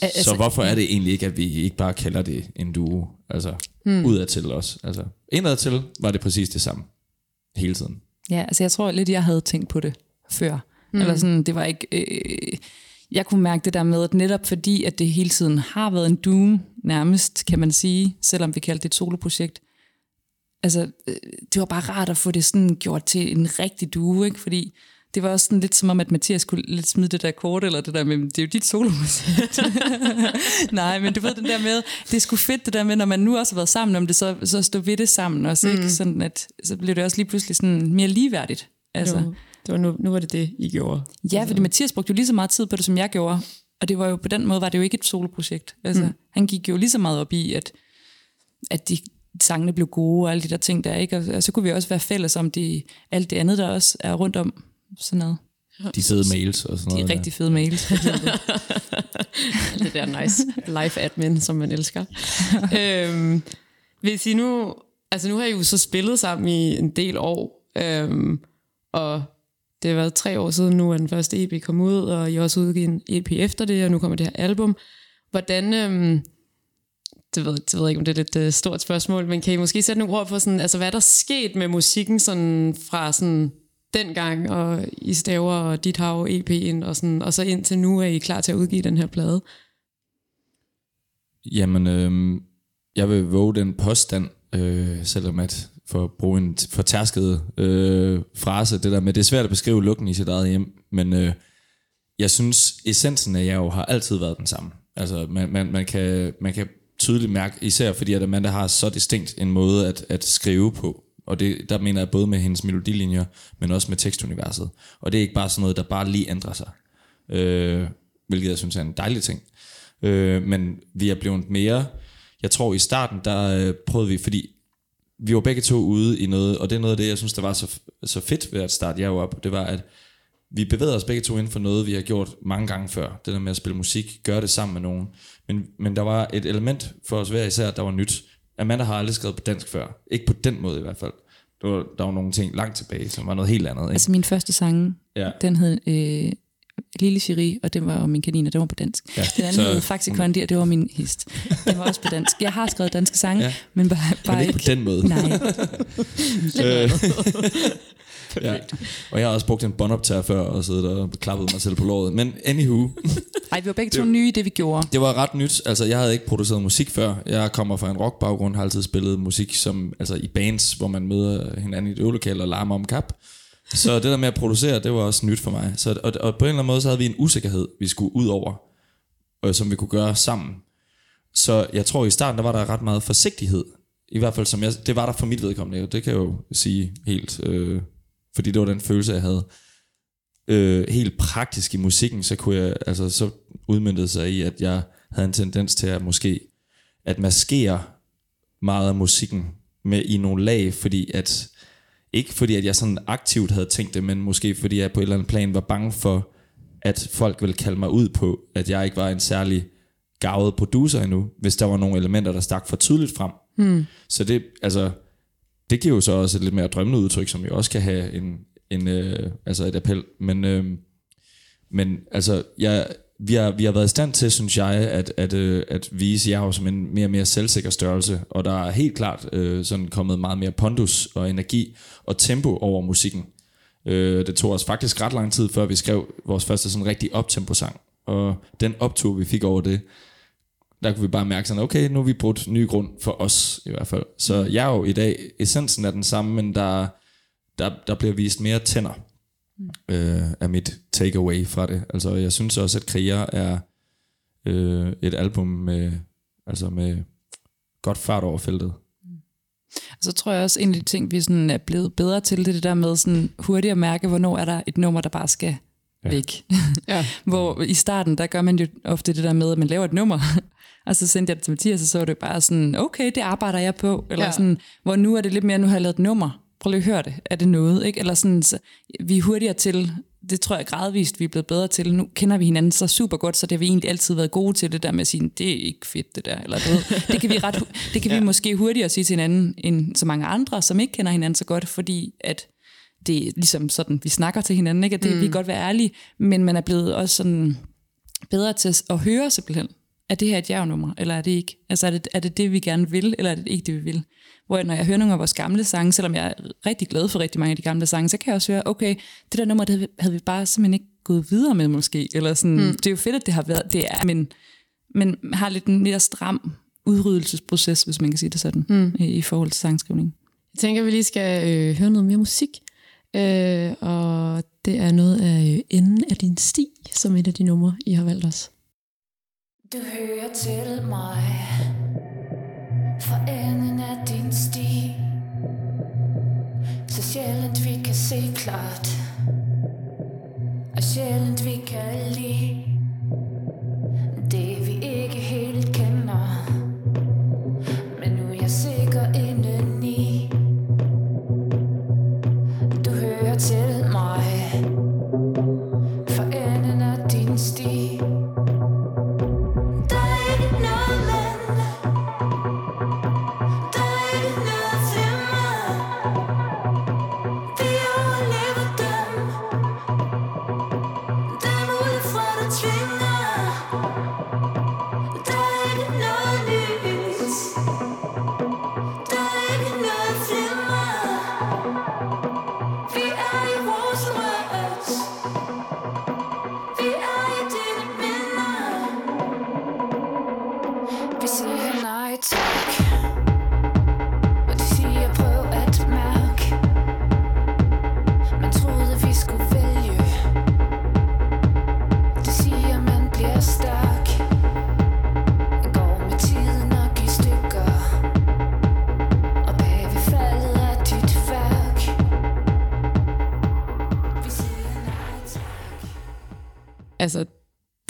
Al- så hvorfor er det egentlig ikke, at vi ikke bare kalder det en duo? Altså, hmm. udadtil også. Altså, indadtil var det præcis det samme. Hele tiden. Ja, altså jeg tror lidt, jeg havde tænkt på det før. Mm. Eller sådan, det var ikke... Øh, jeg kunne mærke det der med, at netop fordi, at det hele tiden har været en doom, nærmest, kan man sige, selvom vi kaldte det et soloprojekt, altså, øh, det var bare rart at få det sådan gjort til en rigtig duo, ikke? Fordi det var også sådan lidt som om, at Mathias kunne lidt smide det der kort, eller det der med, det er jo dit soloprojekt. *laughs* Nej, men du ved den der med, det er sgu fedt det der med, når man nu også har været sammen om det, så, så stå ved det sammen også, mm. ikke? Sådan at, så blev det også lige pludselig sådan mere ligeværdigt. Altså. Det var, det var nu, nu var det det, I gjorde. Ja, fordi Mathias brugte jo lige så meget tid på det, som jeg gjorde. Og det var jo på den måde, var det jo ikke et soloprojekt. Altså, mm. Han gik jo lige så meget op i, at, at de sangene blev gode og alle de der ting der, ikke? Og, og så kunne vi også være fælles om de, alt det andet, der også er rundt om sådan noget. *laughs* De fede mails og sådan De noget. er rigtig fede mails. *laughs* det der nice live admin, som man elsker. *laughs* øhm, hvis I nu, altså nu har I jo så spillet sammen i en del år, øhm, og det har været tre år siden nu, at den første EP kom ud, og I har også udgivet en EP efter det, og nu kommer det her album. Hvordan, øhm, det, ved, det ved jeg ikke, om det er et lidt uh, stort spørgsmål, men kan I måske sætte nogle ord på, sådan, altså, hvad er der sket med musikken sådan, fra sådan, dengang, og I staver og dit hav EP'en, og, sådan, og så indtil nu er I klar til at udgive den her plade? Jamen, øh, jeg vil våge den påstand, øh, selvom at for at bruge en fortærsket øh, frase, det der med, det er svært at beskrive lukken i sit eget hjem, men øh, jeg synes, essensen af jeg har altid været den samme. Altså, man, man, man, kan, man kan tydeligt mærke, især fordi at Amanda har så distinkt en måde at, at skrive på, og det, der mener jeg både med hendes melodilinjer, men også med tekstuniverset. Og det er ikke bare sådan noget, der bare lige ændrer sig. Øh, hvilket jeg synes er en dejlig ting. Øh, men vi er blevet mere... Jeg tror i starten, der øh, prøvede vi, fordi vi var begge to ude i noget, og det er noget af det, jeg synes, der var så, så fedt ved at starte jer op, det var, at vi bevæger os begge to inden for noget, vi har gjort mange gange før. Det der med at spille musik, gøre det sammen med nogen. Men, men der var et element for os hver især, der var nyt. Amanda har aldrig skrevet på dansk før. Ikke på den måde i hvert fald. Der var, der var nogle ting langt tilbage, som var noget helt andet. Ikke? altså min første sang, Ja. den hed øh, Lille Cherie, og det var om min kanin, og den var på dansk. Ja, Den anden så- hed Faxi Kondi, og det var min hest. Den var også på dansk. Jeg har skrevet danske sange, Ja. men bare, bare Men ikke på den måde. Nej, *laughs* *laughs* Øh, ja. Og jeg har også brugt en båndoptager før, og siddet og klappet mig selv på låret. Men anywho, *laughs* Ej, vi var begge to nye i det, vi gjorde. det var ret nyt. Altså, jeg havde ikke produceret musik før. Jeg kommer fra en rockbaggrund, har altid spillet musik som, altså, i bands, hvor man møder hinanden i et øvelokale og larmer om kap. Så det der med at producere, det var også nyt for mig. Så, og, og på en eller anden måde, så havde vi en usikkerhed, vi skulle ud over, og som vi kunne gøre sammen. Så jeg tror, i starten, der var der ret meget forsigtighed. I hvert fald, som jeg, det var der for mit vedkommende. Det kan jeg jo sige helt, øh, fordi det var den følelse, jeg havde. Øh, helt praktisk i musikken, så kunne jeg, altså så udmyndtede sig i, at jeg havde en tendens til at måske at maskere meget af musikken med i nogle lag, fordi at ikke fordi at jeg sådan aktivt havde tænkt det, men måske fordi jeg på et eller andet plan var bange for, at folk ville kalde mig ud på, at jeg ikke var en særlig gavet producer endnu, hvis der var nogle elementer, der stak for tydeligt frem. Hmm. Så det, altså, det giver jo så også et lidt mere drømmende udtryk, som jo også kan have en, en øh, altså et appel. Men, øh, men altså, jeg, vi, har, vi har været i stand til, synes jeg, at, at, øh, at vise jer som en mere og mere selvsikker størrelse, og der er helt klart øh, sådan kommet meget mere pondus og energi og tempo over musikken. Øh, det tog os faktisk ret lang tid, før vi skrev vores første sådan rigtig optempo-sang. Og den optur, vi fik over det, der kunne vi bare mærke sådan, okay, nu har vi brudt ny grund for os i hvert fald. Så jeg er jo i dag, essensen er den samme, men der, der, der bliver vist mere tænder øh, af mit takeaway fra det. Altså jeg synes også, at Kriger er øh, et album med, altså med godt fart over feltet. Og så tror jeg også, en af de ting, vi sådan er blevet bedre til, det er det der med sådan hurtigt at mærke, hvornår er der et nummer, der bare skal Ja. væk. Ja. *laughs* Hvor i starten, der gør man jo ofte det der med, at man laver et nummer, *laughs* og så sendte jeg det til Mathias, og så var det bare sådan, okay, det arbejder jeg på. Eller Ja. sådan, hvor nu er det lidt mere, nu har jeg lavet et nummer. Prøv lige at høre det. Er det noget? Ikke? Eller sådan, så vi er hurtigere til, det tror jeg gradvist, vi er blevet bedre til. Nu kender vi hinanden så super godt, så det har vi egentlig altid været gode til, det der med at sige, det er ikke fedt det der. Eller ved, *laughs* det kan vi, ret, det kan ja. vi måske hurtigere sige til hinanden, end så mange andre, som ikke kender hinanden så godt, fordi at det er ligesom sådan, vi snakker til hinanden, ikke? At det, mm. vi godt være ærlige, men man er blevet også sådan bedre til at høre simpelthen, er det her et ja-nummer, eller er det ikke? Altså er det, er det det, vi gerne vil, eller er det ikke det, vi vil? Hvor når jeg hører nogle af vores gamle sange, selvom jeg er rigtig glad for rigtig mange af de gamle sange, så kan jeg også høre, okay, det der nummer, det havde vi- havde vi bare simpelthen ikke gået videre med måske. Eller sådan, mm. Det er jo fedt, at det har været, det er, men, men har lidt en mere stram udryddelsesproces, hvis man kan sige det sådan, mm. i, i forhold til sangskrivning. Jeg tænker, at vi lige skal øh, høre noget mere musik. Øh, og det er noget af øh, Enden af din sti, som et af de numre, I har valgt os. Du hører til mig. Fra enden af din sti. Så sjældent vi kan se klart. Og sjældent vi kan lide.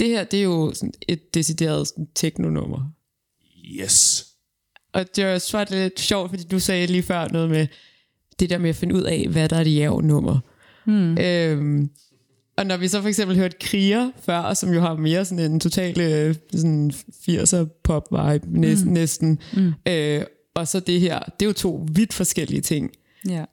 Det her, det er jo sådan et decideret sådan, teknonummer. Yes. Og det var det er lidt sjovt, fordi du sagde lige før noget med det der med at finde ud af, hvad der er et jav-nummer. Hmm. Øhm, og når vi så for eksempel hørte Kriger før, som jo har mere sådan en total øh, sådan 80'er pop-vibe næsten, mm. næsten mm. Øh, og så det her, det er jo to vidt forskellige ting. Ja.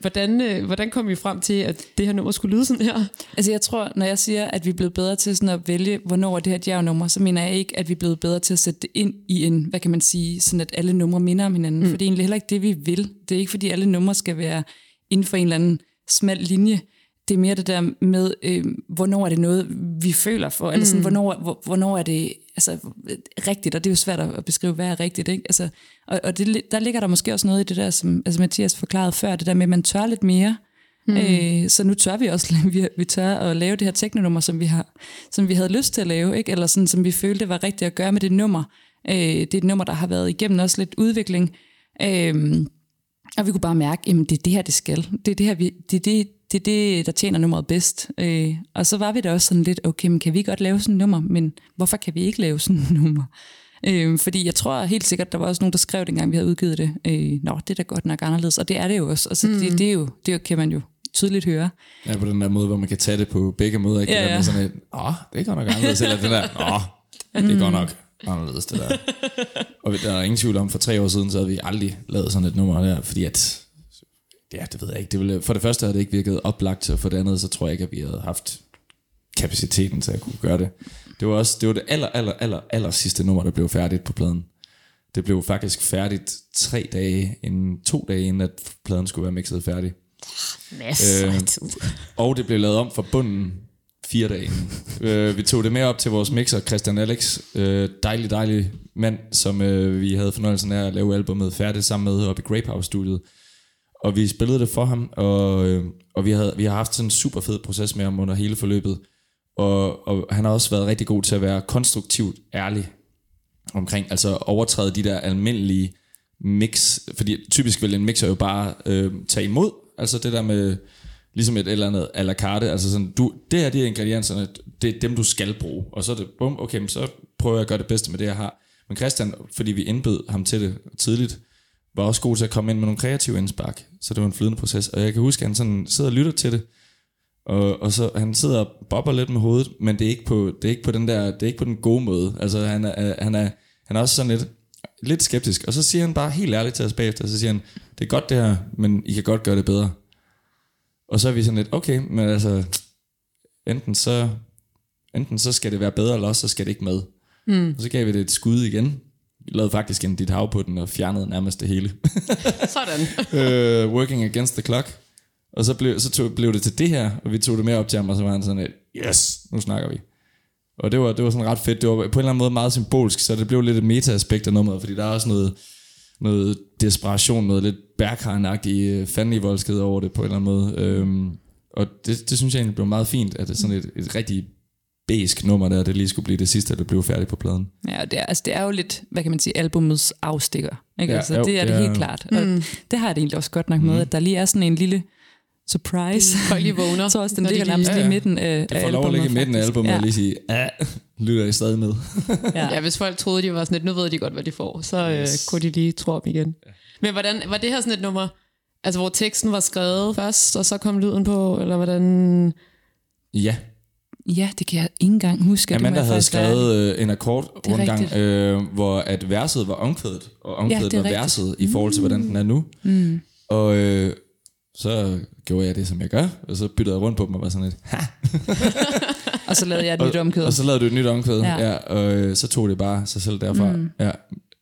Hvordan, øh, hvordan kom vi frem til, at det her nummer skulle lyde sådan her? Altså jeg tror, når jeg siger, at vi er blevet bedre til sådan at vælge, hvornår er det her et ja-nummer, så mener jeg ikke, at vi er blevet bedre til at sætte det ind i en, hvad kan man sige, sådan at alle numre minder om hinanden. Mm. For det er egentlig heller ikke det, vi vil. Det er ikke, fordi alle numre skal være inden for en eller anden smal linje. Det er mere det der med, øh, hvornår er det noget, vi føler for, eller sådan, hvornår, hvor, hvornår er det altså, rigtigt, og det er jo svært at beskrive, hvad er rigtigt. Ikke? Altså, og og det, der ligger der måske også noget i det der, som altså Mathias forklarede før, det der med, at man tør lidt mere, Mm. Øh, så nu tør vi også, *laughs* vi, vi tør at lave det her teknonummer, som vi, har, som vi havde lyst til at lave, ikke? eller sådan, som vi følte var rigtigt at gøre med det nummer. Øh, det er et nummer, der har været igennem også lidt udvikling. Øh, og vi kunne bare mærke, at det er det her, det skal. Det er det, her, vi, det, er det, det, er det der tjener nummeret bedst. Øh, og så var vi da også sådan lidt, okay, men kan vi godt lave sådan et nummer, men hvorfor kan vi ikke lave sådan et nummer? Øh, fordi jeg tror helt sikkert, der var også nogen, der skrev dengang, vi havde udgivet det, øh, nå, det er da godt nok anderledes, og det er det jo også. Altså, mm. det, det, er jo, det kan man jo tydeligt høre. Ja, på den der måde, hvor man kan tage det på begge måder. Ikke? Ja, ja. sådan et, åh, det er godt nok anderledes. Eller det der, åh, det er godt nok anderledes, det der. Og der er ingen tvivl om, for tre år siden, så havde vi aldrig lavet sådan et nummer der, fordi at, ja, det ved jeg ikke. Det ville, for det første havde det ikke virket oplagt, og for det andet, så tror jeg ikke, at vi havde haft kapaciteten til at kunne gøre det. Det var også det, var det aller, aller, aller, aller sidste nummer, der blev færdigt på pladen. Det blev faktisk færdigt tre dage, inden, to dage inden, at pladen skulle være mixet færdig. Masser Øh. Og det blev lavet om fra bunden fire dage inden. øh, vi tog det med op til vores mixer, Christian Alex. Øh, dejlig, dejlig mand, som øh, vi havde fornøjelsen af at lave albumet færdigt sammen med oppe i Grape House-studiet. Og vi spillede det for ham, og, øh, og vi, havde, vi har haft sådan en super fed proces med ham under hele forløbet. Og, og han har også været rigtig god til at være konstruktivt ærlig omkring, altså overtræde de der almindelige mix, fordi typisk vil en mixer jo bare øh, tage imod, altså det der med, ligesom et eller andet à la carte, altså sådan, du, det her, det er ingredienserne, det er dem, du skal bruge, og så er det, bum, okay, men så prøver jeg at gøre det bedste med det, jeg har. Men Christian, fordi vi indbød ham til det tidligt, var også god til at komme ind med nogle kreative indspark, så det var en flydende proces, og jeg kan huske, at han sådan sidder og lytter til det, og, og så han sidder og bobber lidt med hovedet, men det er ikke på, det er ikke på den der, det er ikke på den gode måde. Altså han er, han er, han er også sådan lidt, lidt skeptisk. Og så siger han bare helt ærligt til os bagefter, så siger han, det er godt det her, men I kan godt gøre det bedre. Og så er vi sådan lidt, okay, men altså, enten så, enten så skal det være bedre, eller også så skal det ikke med. Mm. Og så gav vi det et skud igen. Vi lavede faktisk en dit hav på den, og fjernede nærmest det hele. *laughs* Sådan. uh, *laughs* working against the clock. Og så blev, så tog, blev det til det her, og vi tog det med op til ham, og så var han sådan et, yes, nu snakker vi. Og det var, det var sådan ret fedt. Det var på en eller anden måde meget symbolsk, så det blev lidt et meta-aspekt af nummeret, fordi der er også noget, noget desperation, noget lidt bærkarnagtig fandenivoldsked over det på en eller anden måde. Øhm, og det, det synes jeg egentlig blev meget fint, at det er sådan et, et rigtig besk nummer der, det lige skulle blive det sidste, der blev færdigt på pladen. Ja, det er, altså, det er jo lidt, hvad kan man sige, albumets afstikker. Ikke? Ja, altså, jo, det er det det er- helt klart. Og det har jeg det egentlig også godt nok med, at der lige er sådan en lille surprise. Folk lige vågner. *laughs* Så også den når de ligger lige- nærmest Ja, lige ja. i midten af, Det af får lov at ligge i midten af albumet ja. og lige sige, ah, lytter I stadig med? *laughs* Ja. Ja, hvis folk troede, de var sådan lidt, nu ved de godt, hvad de får, så øh, Yes. kunne de lige tro om igen. Men hvordan, var det her sådan et nummer, altså hvor teksten var skrevet først, og så kom lyden på, eller hvordan... Ja, ja, det kan jeg ikke engang huske. Amanda jeg havde skrevet øh, en akkord rundgang, øh, hvor at verset var omkvædet, og omkvædet det er var rigtigt. verset i forhold til, hvordan den er nu. Mm. Og øh, så gjorde jeg det, som jeg gør, og så byttede jeg rundt på dem og var sådan lidt, ha! *laughs* Og så lavede jeg et nyt omkød. Og så lavede du et nyt omkvæd, ja. Ja. ja og øh, så tog det bare sig selv derfra. Mm. Ja.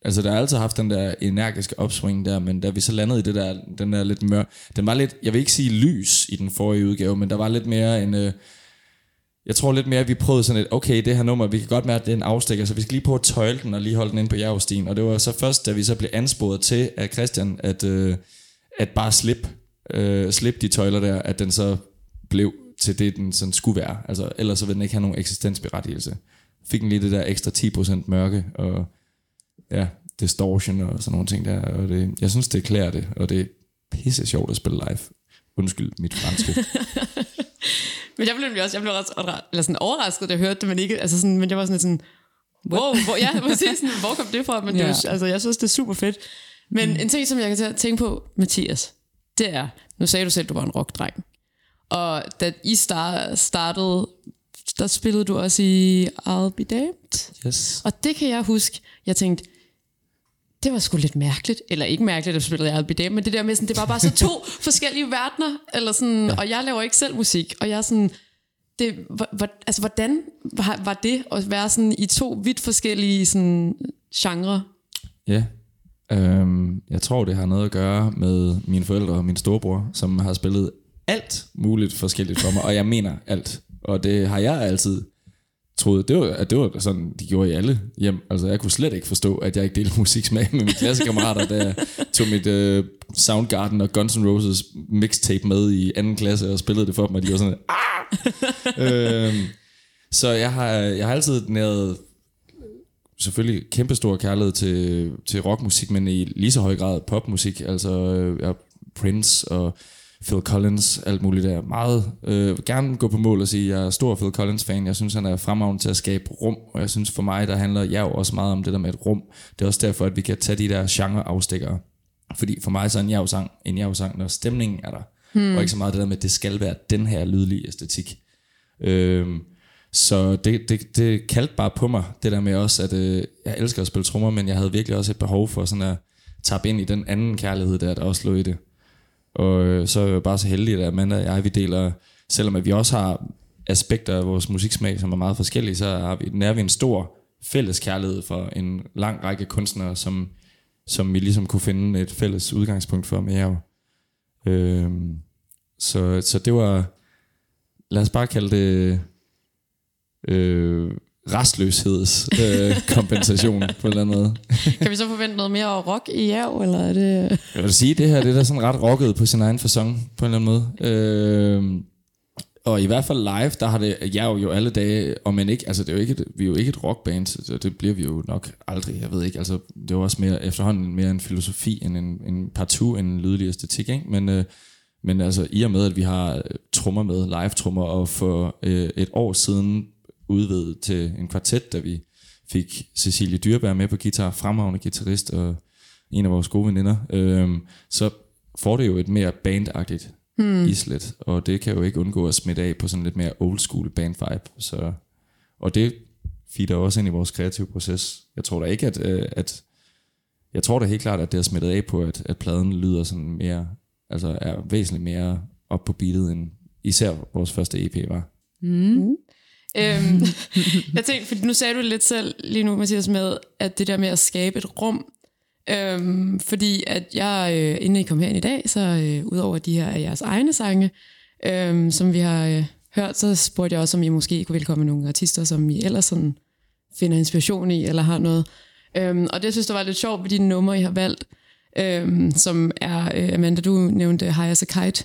Altså, der har altid haft den der energiske opsving der, men da vi så landede i det der, den der lidt mør... Den var lidt, jeg vil ikke sige lys i den forrige udgave, men der var lidt mere en... Øh, jeg tror lidt mere, at vi prøvede sådan et, okay, det her nummer, vi kan godt mærke, at det er en afstikker, så vi skal lige prøve at tøjle den og lige holde den ind på Jervstien. Og det var så først, da vi så blev ansporet til af Christian, at, øh, at bare slippe øh, slip de tøjler der, at den så blev til det, den sådan skulle være. Altså, ellers så ville den ikke have nogen eksistensberettigelse. Fik den lige det der ekstra 10% mørke, og ja, distortion og sådan nogle ting der. Og det, jeg synes, det klæder det, og det er pisse sjovt at spille live. Undskyld mit franske. *laughs* Men jeg blev også, jeg blev ret, eller sådan overrasket, da jeg hørte det, men ikke, altså sådan, men jeg var sådan lidt sådan, wow, hvor, ja, præcis, sådan, hvor kom det fra? Men det, Ja. er, altså, jeg synes, det er super fedt. Men mm. en ting, som jeg kan tænke på, Mathias, det er, nu sagde du selv, du var en rockdreng. Og da I star, startede, der spillede du også i I'll Be Damned. Yes. Og det kan jeg huske, jeg tænkte, det var sgu lidt mærkeligt. Eller ikke mærkeligt, at spillede I'll Be Damned, men det der med, sådan, det var bare så to *laughs* forskellige verdener. Eller sådan, ja. Og jeg laver ikke selv musik. Og jeg er sådan, det, hvor, hvor, altså, hvordan var, var det at være sådan i to vidt forskellige sådan, genrer? Ja. Øhm, jeg tror, det har noget at gøre med mine forældre og min storebror, som har spillet alt muligt forskelligt for mig, og jeg mener alt. Og det har jeg altid troet, det var, at det var sådan, de gjorde i alle hjem. Altså, jeg kunne slet ikke forstå, at jeg ikke delte musiksmag med mine klassekammerater, da jeg tog mit øh, Soundgarden og Guns N' Roses mixtape med i anden klasse og spillede det for dem, og de var sådan, ah! *laughs* øhm, så jeg har, jeg har altid næret selvfølgelig kæmpestor kærlighed til, til rockmusik, men i lige så høj grad popmusik. Altså øh, jeg, Prince og Phil Collins, alt muligt der. Meget øh, gerne gå på mål og sige, at jeg er stor Phil Collins-fan. Jeg synes, han er fremragende til at skabe rum, og jeg synes for mig, der handler jeg jo også meget om det der med et rum. Det er også derfor, at vi kan tage de der genre-afstikkere. Fordi for mig så er en jav-sang en jav-sang, når stemningen er der. Hmm. Og ikke så meget det der med, at det skal være den her lydlige æstetik. Øhm, så det, det, det kaldte bare på mig, det der med også, at øh, jeg elsker at spille trommer, men jeg havde virkelig også et behov for sådan at tappe ind i den anden kærlighed, der, der også lå i det. Og øh, så er jeg bare så heldig, at Amanda og jeg, vi deler, selvom at vi også har aspekter af vores musiksmag, som er meget forskellige, så har vi, nær vi en stor fælles kærlighed for en lang række kunstnere, som, som vi ligesom kunne finde et fælles udgangspunkt for med jer. Øh, så, så det var, lad os bare kalde det øh, restløshedskompensation øh, *laughs* på en eller anden måde. Kan vi så forvente noget mere rock i jer, eller er det... Jeg vil sige, det her det er da sådan ret rocket på sin egen fasong, på en eller anden måde. Øh, og i hvert fald live, der har det, jeg jo, jo alle dage, og men ikke, altså det er jo ikke et, vi er jo ikke et rockband, så det bliver vi jo nok aldrig, jeg ved ikke, altså det er jo også mere, efterhånden mere en filosofi end en, en partout, end en lydelig æstetik, ikke? Men, øh, men altså i og med, at vi har trommer med, live trommer, og for øh, et år siden udvidet til en kvartet, da vi fik Cecilie Dyrbær med på guitar, fremragende guitarist og en af vores gode veninder, øh, så får det jo et mere bandagtigt hmm. islet, og det kan jo ikke undgå at smitte af på sådan lidt mere old school band vibe. Så, og det feeder også ind i vores kreative proces. Jeg tror da ikke, at, øh, at jeg tror da helt klart, at det har smittet af på, at, at pladen lyder sådan mere, altså er væsentligt mere op på beatet, end især vores første EP var. Mm. Øhm, *laughs* jeg tænkte, for nu sagde du lidt selv lige nu, Mathias, med, at det der med at skabe et rum, øhm, fordi at jeg, øh, inden I kom herind i dag, så øh, udover de her jeres egne sange, øhm, som vi har øh, hørt, så spurgte jeg også, om I måske kunne velkomme nogle artister, som I ellers sådan finder inspiration i, eller har noget. Øhm, og det synes jeg var lidt sjovt ved de numre, I har valgt, øhm, som er, øh, Amanda, du nævnte High as a Kite,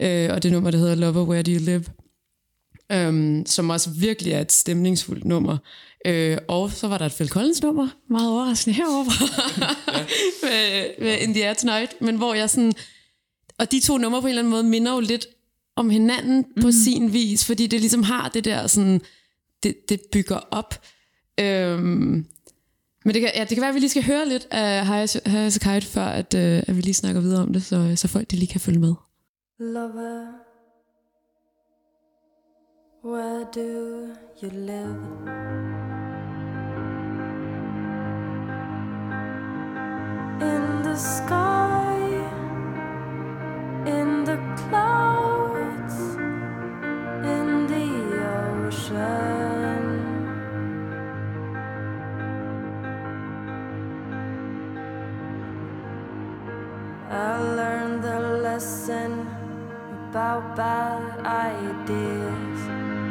øh, og det nummer, der hedder Lover, Where Do You Live? Øhm, som også virkelig er et stemningsfuldt nummer. Øh, og så var der et Phil Collins nummer, meget overraskende herovre, *laughs* med, med In the Air Tonight, men hvor jeg sådan, og de to numre på en eller anden måde minder jo lidt om hinanden mm. på sin vis, fordi det ligesom har det der sådan, det, det bygger op. Øhm, men det kan, ja, det kan være, at vi lige skal høre lidt af High as a Kite, før at, øh, at vi lige snakker videre om det, så, så folk de lige kan følge med. Lover Where do you live? In the sky, in the clouds, in the ocean. I learned the lesson about bad ideas.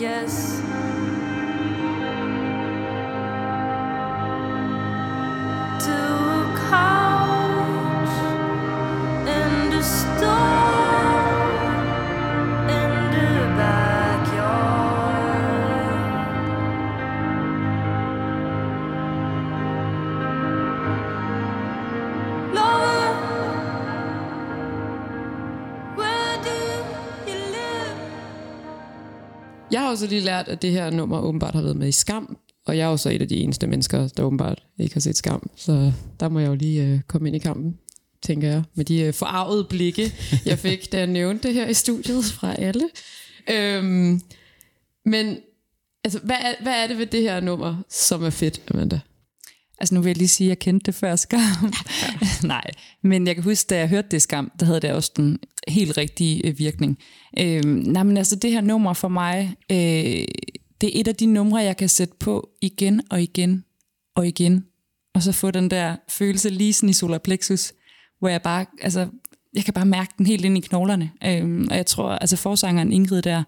Jeg har også lige lært, at det her nummer åbenbart har været med i Skam, og jeg er jo så et af de eneste mennesker, der åbenbart ikke har set Skam, så der må jeg jo lige øh, komme ind i kampen, tænker jeg, med de øh, forarvede blikke, jeg fik, da jeg nævnte det her i studiet fra alle. Øhm, men altså, hvad, er, hvad er det ved det her nummer, som er fedt, Amanda? Altså nu vil jeg lige sige, at jeg kendte det før Skam. *laughs* Nej, men jeg kan huske, da jeg hørte det Skam, der havde det også den helt rigtige øh, virkning. Øh, nej, men altså det her nummer for mig, øh, det er et af de numre, jeg kan sætte på igen og igen og igen. Og så få den der følelse lige sådan i solar plexus, hvor jeg bare, altså, jeg kan bare mærke den helt ind i knoglerne. Øh, og jeg tror, altså forsangeren Ingrid der,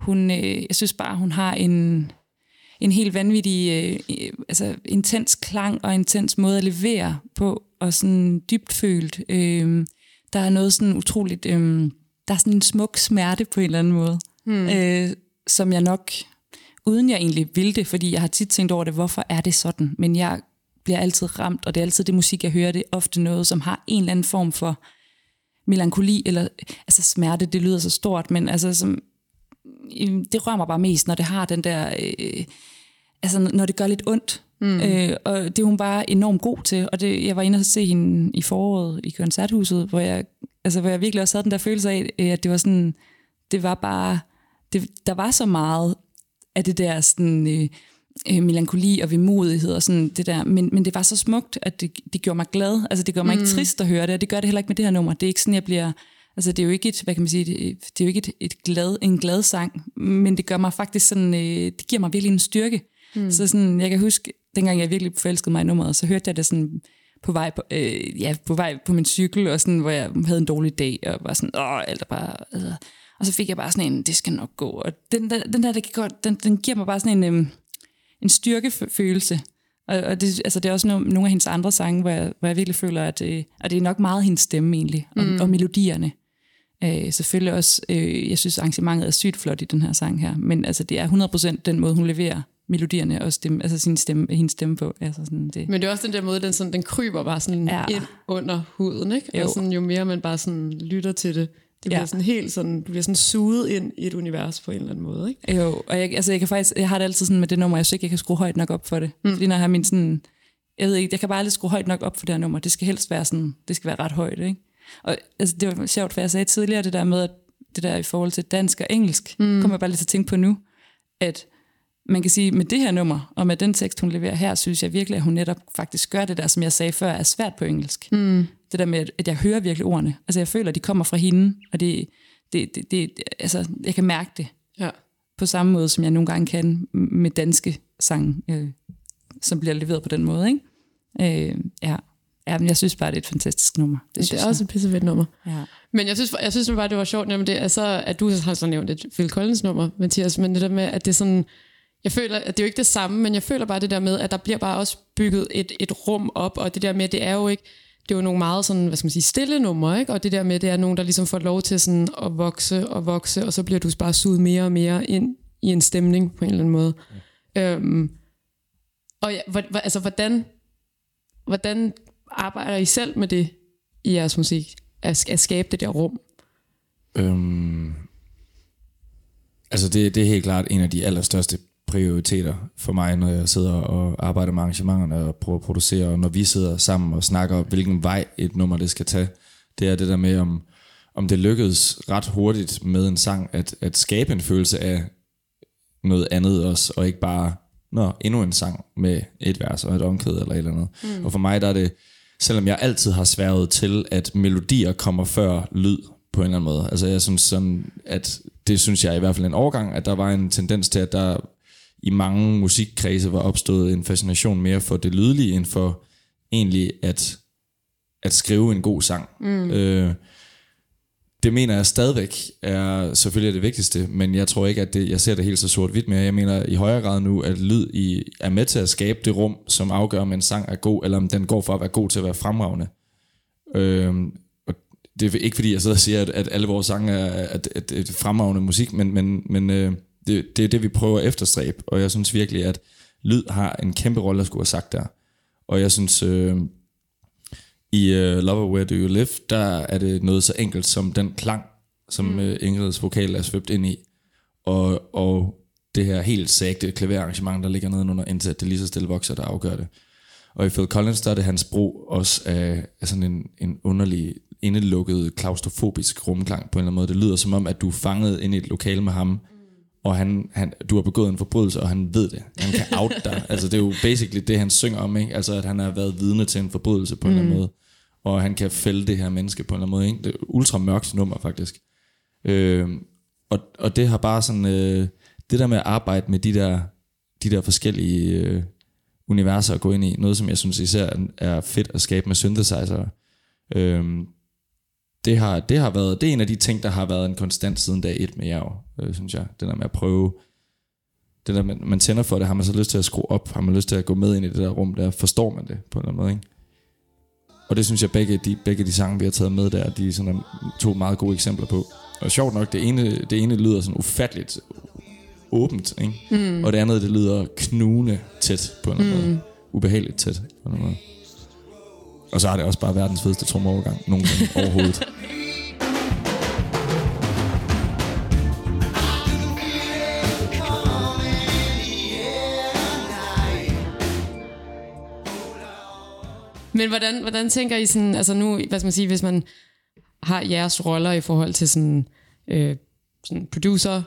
hun, øh, jeg synes bare, hun har en, en helt vanvittig, øh, altså intens klang og intens måde at levere på, og sådan dybt følt. Øh, der er noget sådan utroligt, øh, der er sådan en smuk smerte på en eller anden måde, hmm. øh, som jeg nok, uden jeg egentlig ville det, fordi jeg har tit tænkt over det, hvorfor er det sådan, men jeg bliver altid ramt, og det er altid det musik, jeg hører, det er ofte noget, som har en eller anden form for melankoli, eller altså smerte, det lyder så stort, men altså som, det rører mig bare mest, når det har den der, øh, altså når det gør lidt ondt, Mm. Øh, og det er hun bare enormt god til. Og det, jeg var inde og se hende i foråret i koncerthuset, hvor jeg, altså, hvor jeg virkelig også havde den der følelse af, øh, at det var sådan, det var bare, det, der var så meget af det der sådan, øh, øh, melankoli og vemodighed og sådan det der, men, men det var så smukt, at det, det gjorde mig glad. Altså det gør mig mm. ikke trist at høre det, og det gør det heller ikke med det her nummer. Det er ikke sådan, jeg bliver, altså det er jo ikke et, hvad kan man sige, det, det er jo ikke et, et glad, en glad sang, men det gør mig faktisk sådan, øh, det giver mig virkelig en styrke. Mm. Så sådan, jeg kan huske, dengang jeg virkelig forelskede mig i nummeret, så hørte jeg det sådan på vej på, øh, ja, på, vej på min cykel, og sådan, hvor jeg havde en dårlig dag, og var sådan, åh, alt er bare... Øh. Og så fik jeg bare sådan en, det skal nok gå. Og den der, den der det kan godt, den, den giver mig bare sådan en, øh, en styrkefølelse. Og, og det, altså det er også no, nogle af hendes andre sange, hvor jeg, hvor jeg virkelig føler, at, øh, at det er nok meget hendes stemme egentlig, og, mm. og melodierne. Øh, selvfølgelig også, øh, jeg synes arrangementet er sygt flot i den her sang her, men altså det er 100% den måde, hun leverer melodierne og stemme, altså sin stemme, hendes stemme på. Altså sådan det. Men det er også den der måde, den, sådan, den kryber bare sådan ja. ind under huden, ikke? Jo. Og sådan, jo mere man bare sådan lytter til det, det bliver ja. sådan helt sådan, du bliver sådan suget ind i et univers på en eller anden måde, ikke? Jo, og jeg, altså jeg kan faktisk, jeg har det altid sådan med det nummer, jeg synes ikke, jeg kan skrue højt nok op for det. Mm. Fordi når jeg har min sådan, jeg ved ikke, jeg kan bare aldrig skrue højt nok op for det her nummer. Det skal helst være sådan, det skal være ret højt, ikke? Og altså, det var sjovt, for jeg sagde tidligere det der med, at det der i forhold til dansk og engelsk, mm. kommer jeg bare lige til at tænke på nu, at man kan sige, med det her nummer, og med den tekst, hun leverer her, synes jeg virkelig, at hun netop faktisk gør det der, som jeg sagde før, er svært på engelsk. Mm. Det der med, at jeg hører virkelig ordene. Altså jeg føler, at de kommer fra hende, og det, det, det, det altså, jeg kan mærke det. Ja. På samme måde, som jeg nogle gange kan med danske sange, øh, som bliver leveret på den måde. Ikke? Øh, ja. Ja, men jeg synes bare, det er et fantastisk nummer. Det, det er jeg. også et pissefedt nummer. Ja. Men jeg synes, jeg synes bare, det var sjovt, jamen det, altså, at du har så nævnt et Phil Collins nummer, Mathias, men det der med, at det er sådan, jeg føler, at det er jo ikke det samme, men jeg føler bare det der med, at der bliver bare også bygget et, et rum op, og det der med, det er jo ikke, det er jo nogle meget sådan, hvad skal man sige, stille numre, ikke? og det der med, det er nogen, der ligesom får lov til sådan at vokse og vokse, og så bliver du bare suget mere og mere ind i en stemning på en eller anden måde. Ja. Øhm, og ja, hvor, altså, hvordan, hvordan arbejder I selv med det i jeres musik, at, at skabe det der rum? Øhm, altså det, det er helt klart en af de allerstørste prioriteter for mig, når jeg sidder og arbejder med arrangementerne og prøver at producere, og når vi sidder sammen og snakker, hvilken vej et nummer det skal tage, det er det der med, om, om det lykkedes ret hurtigt med en sang, at, at skabe en følelse af noget andet også, og ikke bare, nå, endnu en sang med et vers og et omkvæd eller et eller andet. Mm. Og for mig der er det, selvom jeg altid har sværet til, at melodier kommer før lyd på en eller anden måde. Altså jeg synes sådan, at det synes jeg i hvert fald en overgang, at der var en tendens til, at der i mange musikkredse var opstået en fascination mere for det lydlige, end for egentlig at, at skrive en god sang. Mm. Øh, det mener jeg stadigvæk er selvfølgelig det vigtigste, men jeg tror ikke, at det, jeg ser det helt så sort-hvidt mere. Jeg mener i højere grad nu, at lyd i, er med til at skabe det rum, som afgør, om en sang er god, eller om den går for at være god til at være fremragende. Øh, og det er ikke fordi, jeg sidder og siger, at, at alle vores sange er, at, at, at fremragende musik, men, men, men øh, det, det er det, vi prøver at efterstræbe, og jeg synes virkelig, at lyd har en kæmpe rolle at skulle have sagt der. Og jeg synes, øh, i uh, Lover Where Do You Live, der er det noget så enkelt som den klang, som mm. uh, Ingrids vokal er svøbt ind i, og, og det her helt sagte klaverarrangement, der ligger nedenunder, indtil det lige så stille vokser, der afgør det. Og i Phil Collins, der er det hans brug også af, af sådan en, en underlig, indelukket, klaustrofobisk rumklang på en eller anden måde. Det lyder som om, at du er fanget ind i et lokale med ham, mm og han, han, du har begået en forbrydelse, og han ved det. Han kan out dig. *laughs* altså, det er jo basically det, han synger om, ikke? Altså, at han har været vidne til en forbrydelse på en mm. eller anden mm. måde, og han kan fælde det her menneske på en eller anden måde, ikke? Det er ultra mørkt nummer, faktisk. Øh, og, og det har bare sådan, øh, det der med at arbejde med de der, de der forskellige øh, universer at gå ind i, noget som jeg synes især er fedt at skabe med synthesizer. Øh, det har, det har været, det er en af de ting, der har været en konstant siden dag et med jer, øh, synes jeg. Det der med at prøve, det der, man, man tænder for det, har man så lyst til at skrue op, har man lyst til at gå med ind i det der rum, der forstår man det på en eller anden måde, ikke? Og det synes jeg, begge de, begge de sange, vi har taget med der, de er sådan to meget gode eksempler på. Og sjovt nok, det ene, det ene lyder sådan ufatteligt åbent, ikke? Mm. og det andet, det lyder knugende tæt på en eller anden mm. måde. ubehageligt tæt på den måde. Og så er det også bare verdens fedeste trommeovergang nogensinde *laughs* overhovedet. Men hvordan, hvordan tænker I sådan, altså nu, hvad skal man sige, hvis man har jeres roller i forhold til sådan, øh, sådan producer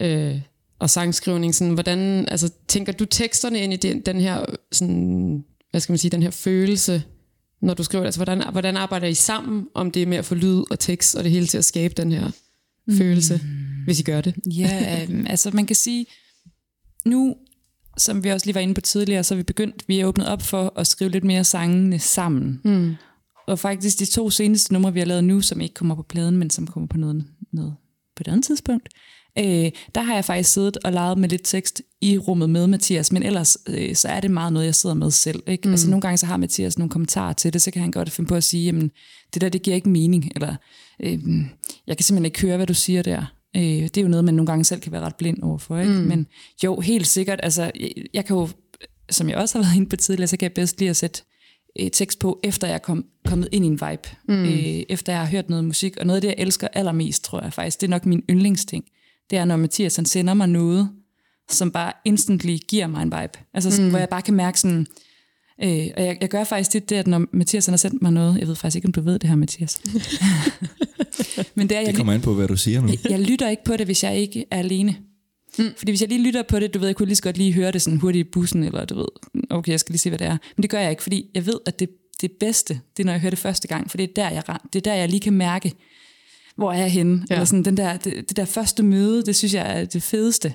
øh, og sangskrivning, sådan, hvordan, altså tænker du teksterne ind i den, den her, sådan, hvad skal man sige, den her følelse, når du skriver det? Altså hvordan, hvordan arbejder I sammen, om det er med at få lyd og tekst og det hele til at skabe den her mm. følelse, hvis I gør det? Ja, øhm, *laughs* altså man kan sige, nu, som vi også lige var inde på tidligere, så er vi begyndt, vi er åbnet op for at skrive lidt mere sangene sammen. Mm. Og faktisk de to seneste numre, vi har lavet nu, som ikke kommer på pladen, men som kommer på noget, noget på et andet tidspunkt, øh, der har jeg faktisk siddet og leget med lidt tekst i rummet med Mathias, men ellers øh, så er det meget noget, jeg sidder med selv. Ikke? Mm. Altså nogle gange så har Mathias nogle kommentarer til det, så kan han godt finde på at sige, jamen det der, det giver ikke mening, eller øh, jeg kan simpelthen ikke høre, hvad du siger der. Øh, det er jo noget, man nogle gange selv kan være ret blind overfor. Ikke? Mm. Men jo, helt sikkert, altså jeg, jeg kan jo, som jeg også har været inde på tidligere, så kan jeg bedst lide at sætte øh, tekst på, efter jeg er kom, kommet ind i en vibe. Mm. Øh, efter jeg har hørt noget musik. Og noget af det, jeg elsker allermest, tror jeg faktisk, det er nok min yndlingsting. Det er, når Mathias han sender mig noget, som bare instantly giver mig en vibe. Altså sådan, mm. hvor jeg bare kan mærke sådan... Øh, og jeg, jeg gør faktisk det, det, at når Mathias han har sendt mig noget, jeg ved faktisk ikke, om du ved det her, Mathias. *laughs* Men det er, jeg, Det kommer an på, hvad du siger nu. jeg, jeg lytter ikke på det, hvis jeg ikke er alene. Mm. Fordi hvis jeg lige lytter på det, du ved, jeg kunne lige så godt lige høre det sådan hurtigt i bussen, eller du ved, okay, jeg skal lige se, hvad det er. Men det gør jeg ikke, fordi jeg ved, at det, det bedste, det er, når jeg hører det første gang, for det er der, jeg, det er der, jeg lige kan mærke, hvor er jeg henne. Ja. Eller sådan, den der, det, det der første møde, det synes jeg er det fedeste.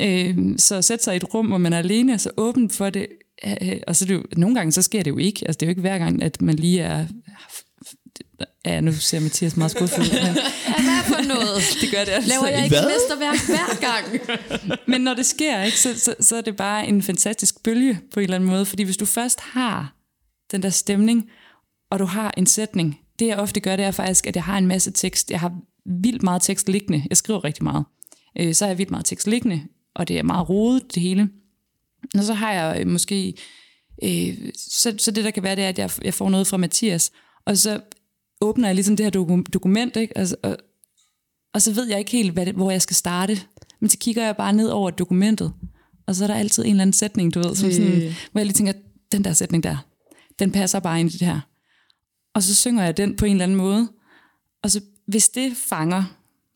Øh, så at sætte sig i et rum, hvor man er alene, og så åben for det, øh, og så det jo, nogle gange så sker det jo ikke. Altså det er jo ikke hver gang, at man lige er... Ja, nu ser Mathias meget skuffet. Men, Hvad for noget? *laughs* det gør det altså Laver jeg ikke. ikke mesterværk hver gang? *laughs* Men når det sker, ikke, så, så, så er det bare en fantastisk bølge på en eller anden måde. Fordi hvis du først har den der stemning, og du har en sætning, det jeg ofte gør, det er faktisk, at jeg har en masse tekst. Jeg har vildt meget tekst liggende. Jeg skriver rigtig meget. Øh, så har jeg vildt meget tekst liggende, og det er meget rodet, det hele. Og så har jeg øh, måske... Øh, så, så det, der kan være, det er, at jeg, jeg får noget fra Mathias, og så åbner jeg ligesom det her doku- dokument, ikke? Altså, og, og så ved jeg ikke helt, hvad det, hvor jeg skal starte. Men så kigger jeg bare ned over dokumentet, og så er der altid en eller anden sætning, du ved, som sådan, hvor jeg lige tænker, den der sætning der, den passer bare ind i det her. Og så synger jeg den på en eller anden måde. Og så hvis det fanger,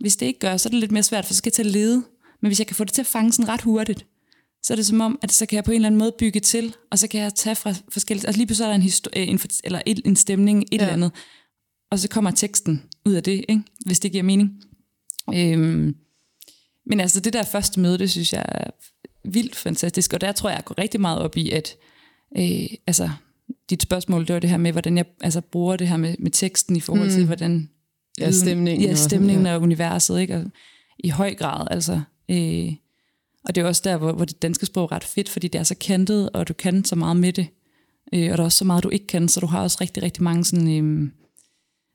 hvis det ikke gør, så er det lidt mere svært, for så skal jeg til at lede. Men hvis jeg kan få det til at fange sådan ret hurtigt, så er det som om, at så kan jeg på en eller anden måde bygge til, og så kan jeg tage fra forskellige... Altså lige pludselig er der en, histo- øh, en, eller et, en stemning, et ja. eller andet, og så kommer teksten ud af det, ikke? hvis det giver mening. Øhm, men altså det der første møde, det synes jeg er vildt fantastisk, og der tror jeg, jeg går rigtig meget op i, at øh, altså, dit spørgsmål, det var det her med, hvordan jeg altså, bruger det her med, med teksten i forhold til, hvordan Ja, stemningen ja, og- stemningen ja. og universet, ikke? Og, i høj grad, altså. Øh, og det er også der, hvor, hvor det danske sprog er ret fedt, fordi det er så kantet, og du kan så meget med det. Øh, og der er også så meget, du ikke kan, så du har også rigtig, rigtig mange sådan, øh,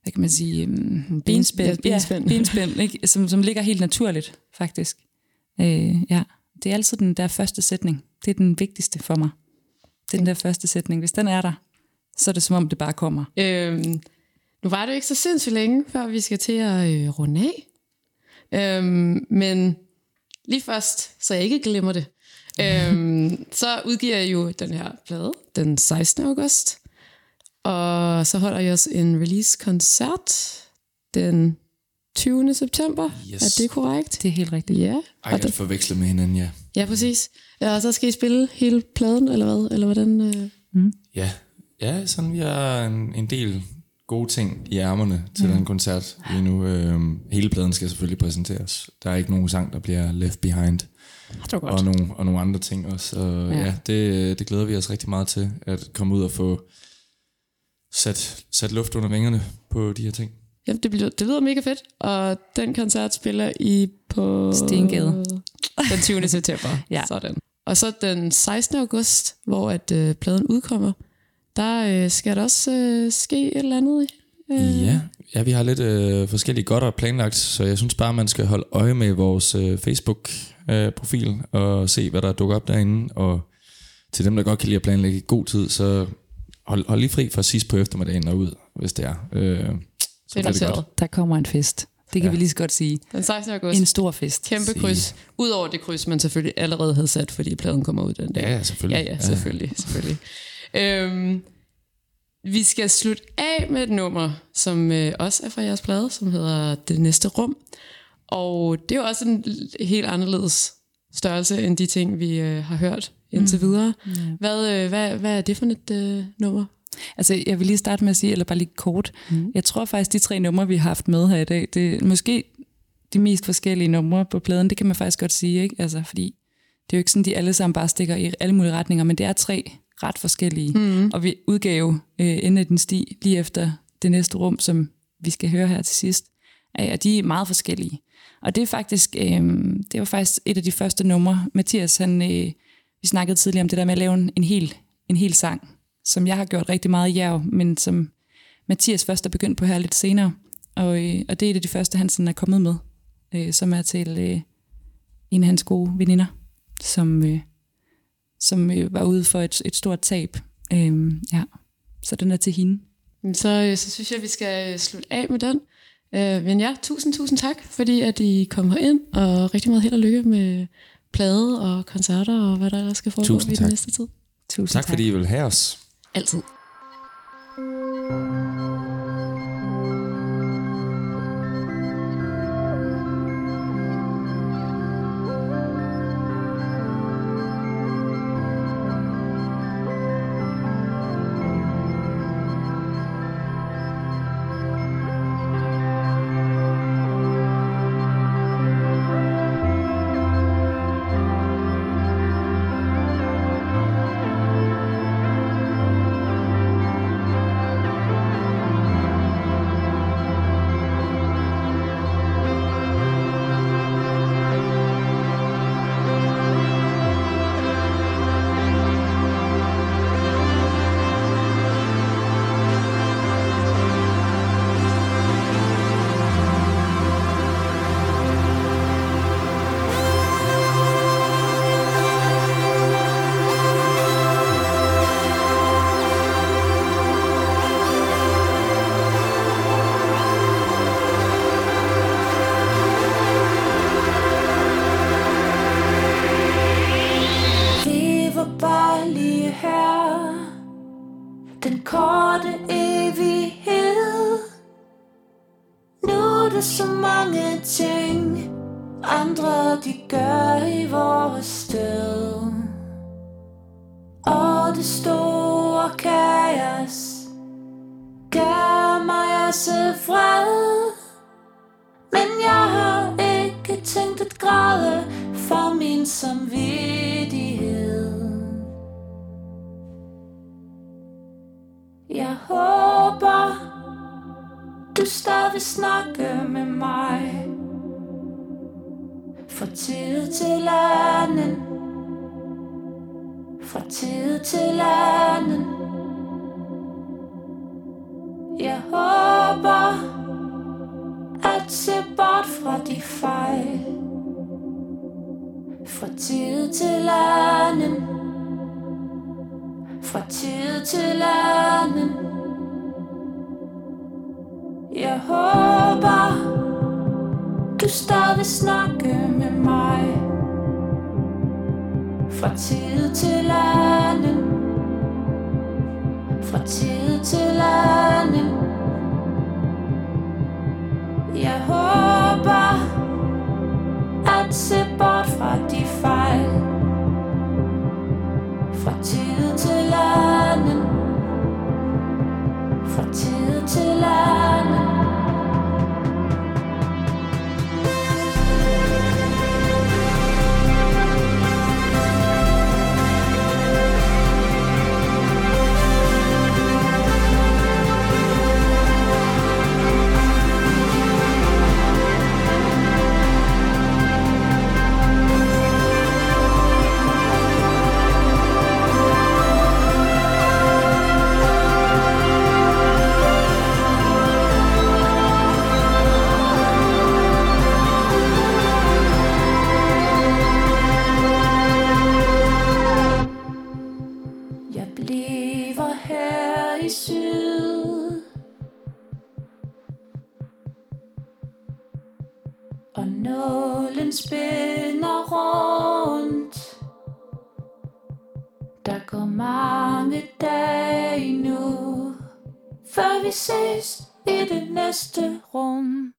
hvad kan man sige, øh, benspænd, ja, benspænd. Ja, *laughs* benspænd ikke? Som, som ligger helt naturligt, faktisk. Øh, ja. Det er altid den der første sætning. Det er den vigtigste for mig. Den der første sætning. Hvis den er der, så er det som om, det bare kommer. Øhm, nu var det jo ikke så sindssygt længe, før vi skal til at øh, runde af. Øhm, men lige først, så jeg ikke glemmer det, øhm, *laughs* så udgiver jeg jo den her plade den 16. august. Og så holder jeg også en release-koncert den 20. september. Yes. Er det korrekt? Det er helt rigtigt. Ja. Ej, jeg forveksler med hinanden, ja. Ja, præcis. Ja, og så skal I spille hele pladen, eller hvad? Eller hvordan? Øh? Ja, ja sådan vi har en, en del gode ting i ærmerne til mm. den koncert lige nu. Øhm, hele pladen skal selvfølgelig præsenteres. Der er ikke nogen sang, der bliver left behind. Det var Og nogle, og nogle andre ting også. Og ja, Ja. ja det, det glæder vi os rigtig meget til, at komme ud og få sat, sat luft under vingerne på de her ting. Ja, det, lyder, det lyder mega fedt. Og den koncert spiller I på... Stengade. *laughs* Den 20. september. Ja. Sådan. Og så den 16. august, hvor at øh, pladen udkommer, der øh, skal der også øh, ske et eller andet. Øh, Ja, ja vi har lidt øh, forskellige godt og planlagt, så jeg synes bare, man skal holde øje med vores øh, Facebook-profil og se, hvad der dukker op derinde. Og til dem, der godt kan lide at planlægge i god tid, så hold, hold lige fri for sidst på eftermiddagen og ud, hvis det er. Øh, så Det er godt. Der kommer en fest. Det kan Ja. ja. vi lige så godt sige. Den 16. august. En stor fest. Kæmpe Sige. kryds. Udover det kryds, man selvfølgelig allerede havde sat, fordi pladen kommer ud den dag. Ja, ja, selvfølgelig. Ja, ja, selvfølgelig. selvfølgelig. Øhm, vi skal slutte af med et nummer, som øh, også er fra jeres plade, som hedder Det Næste Rum. Og det er jo også en helt anderledes størrelse end de ting, vi øh, har hørt indtil Mm. videre. Hvad, øh, hvad, hvad er det for et øh, nummer? Altså, jeg vil lige starte med at sige, eller bare lige kort. Mm. Jeg tror faktisk, de tre numre, vi har haft med her i dag, det er måske de mest forskellige numre på pladen. Det kan man faktisk godt sige, ikke? Altså, fordi det er jo ikke sådan, de alle sammen bare stikker i alle mulige retninger, men det er tre ret forskellige. Mm. Og vi udgav øh, Ende af den sti lige efter det næste rum, som vi skal høre her til sidst. Øh, og de er meget forskellige. Og det er faktisk, øh, det var faktisk et af de første numre. Mathias, han, øh, vi snakkede tidligere om det der med at lave en, en, hel, en hel sang, som jeg har gjort rigtig meget i Jerv, men som Mathias først er begyndt på her lidt senere. Og, øh, og det er et af de første, han sådan er kommet med, øh, som er til øh, en af hans gode veninder, som, øh, som øh, var ude for et, et stort tab. Øh, ja. Så den er til hende. Så, øh, så synes jeg, vi skal øh, slutte af med den. Øh, men ja, tusind, tusind tak, fordi at I kom ind og rigtig meget held og lykke med plade og koncerter og hvad der ellers skal foregå Tusind i den tak. næste tid. Tusind Tak fordi I vil have os. Altid. Vi Jeg håber at se bort fra de fejl. Fra tid til anden. Fra tid til anden. Jeg håber Du stadig snakke med mig. Fra tid til anden. Fra tid til anden jeg håber at se mange dage nu. Før vi ses i det næste rum.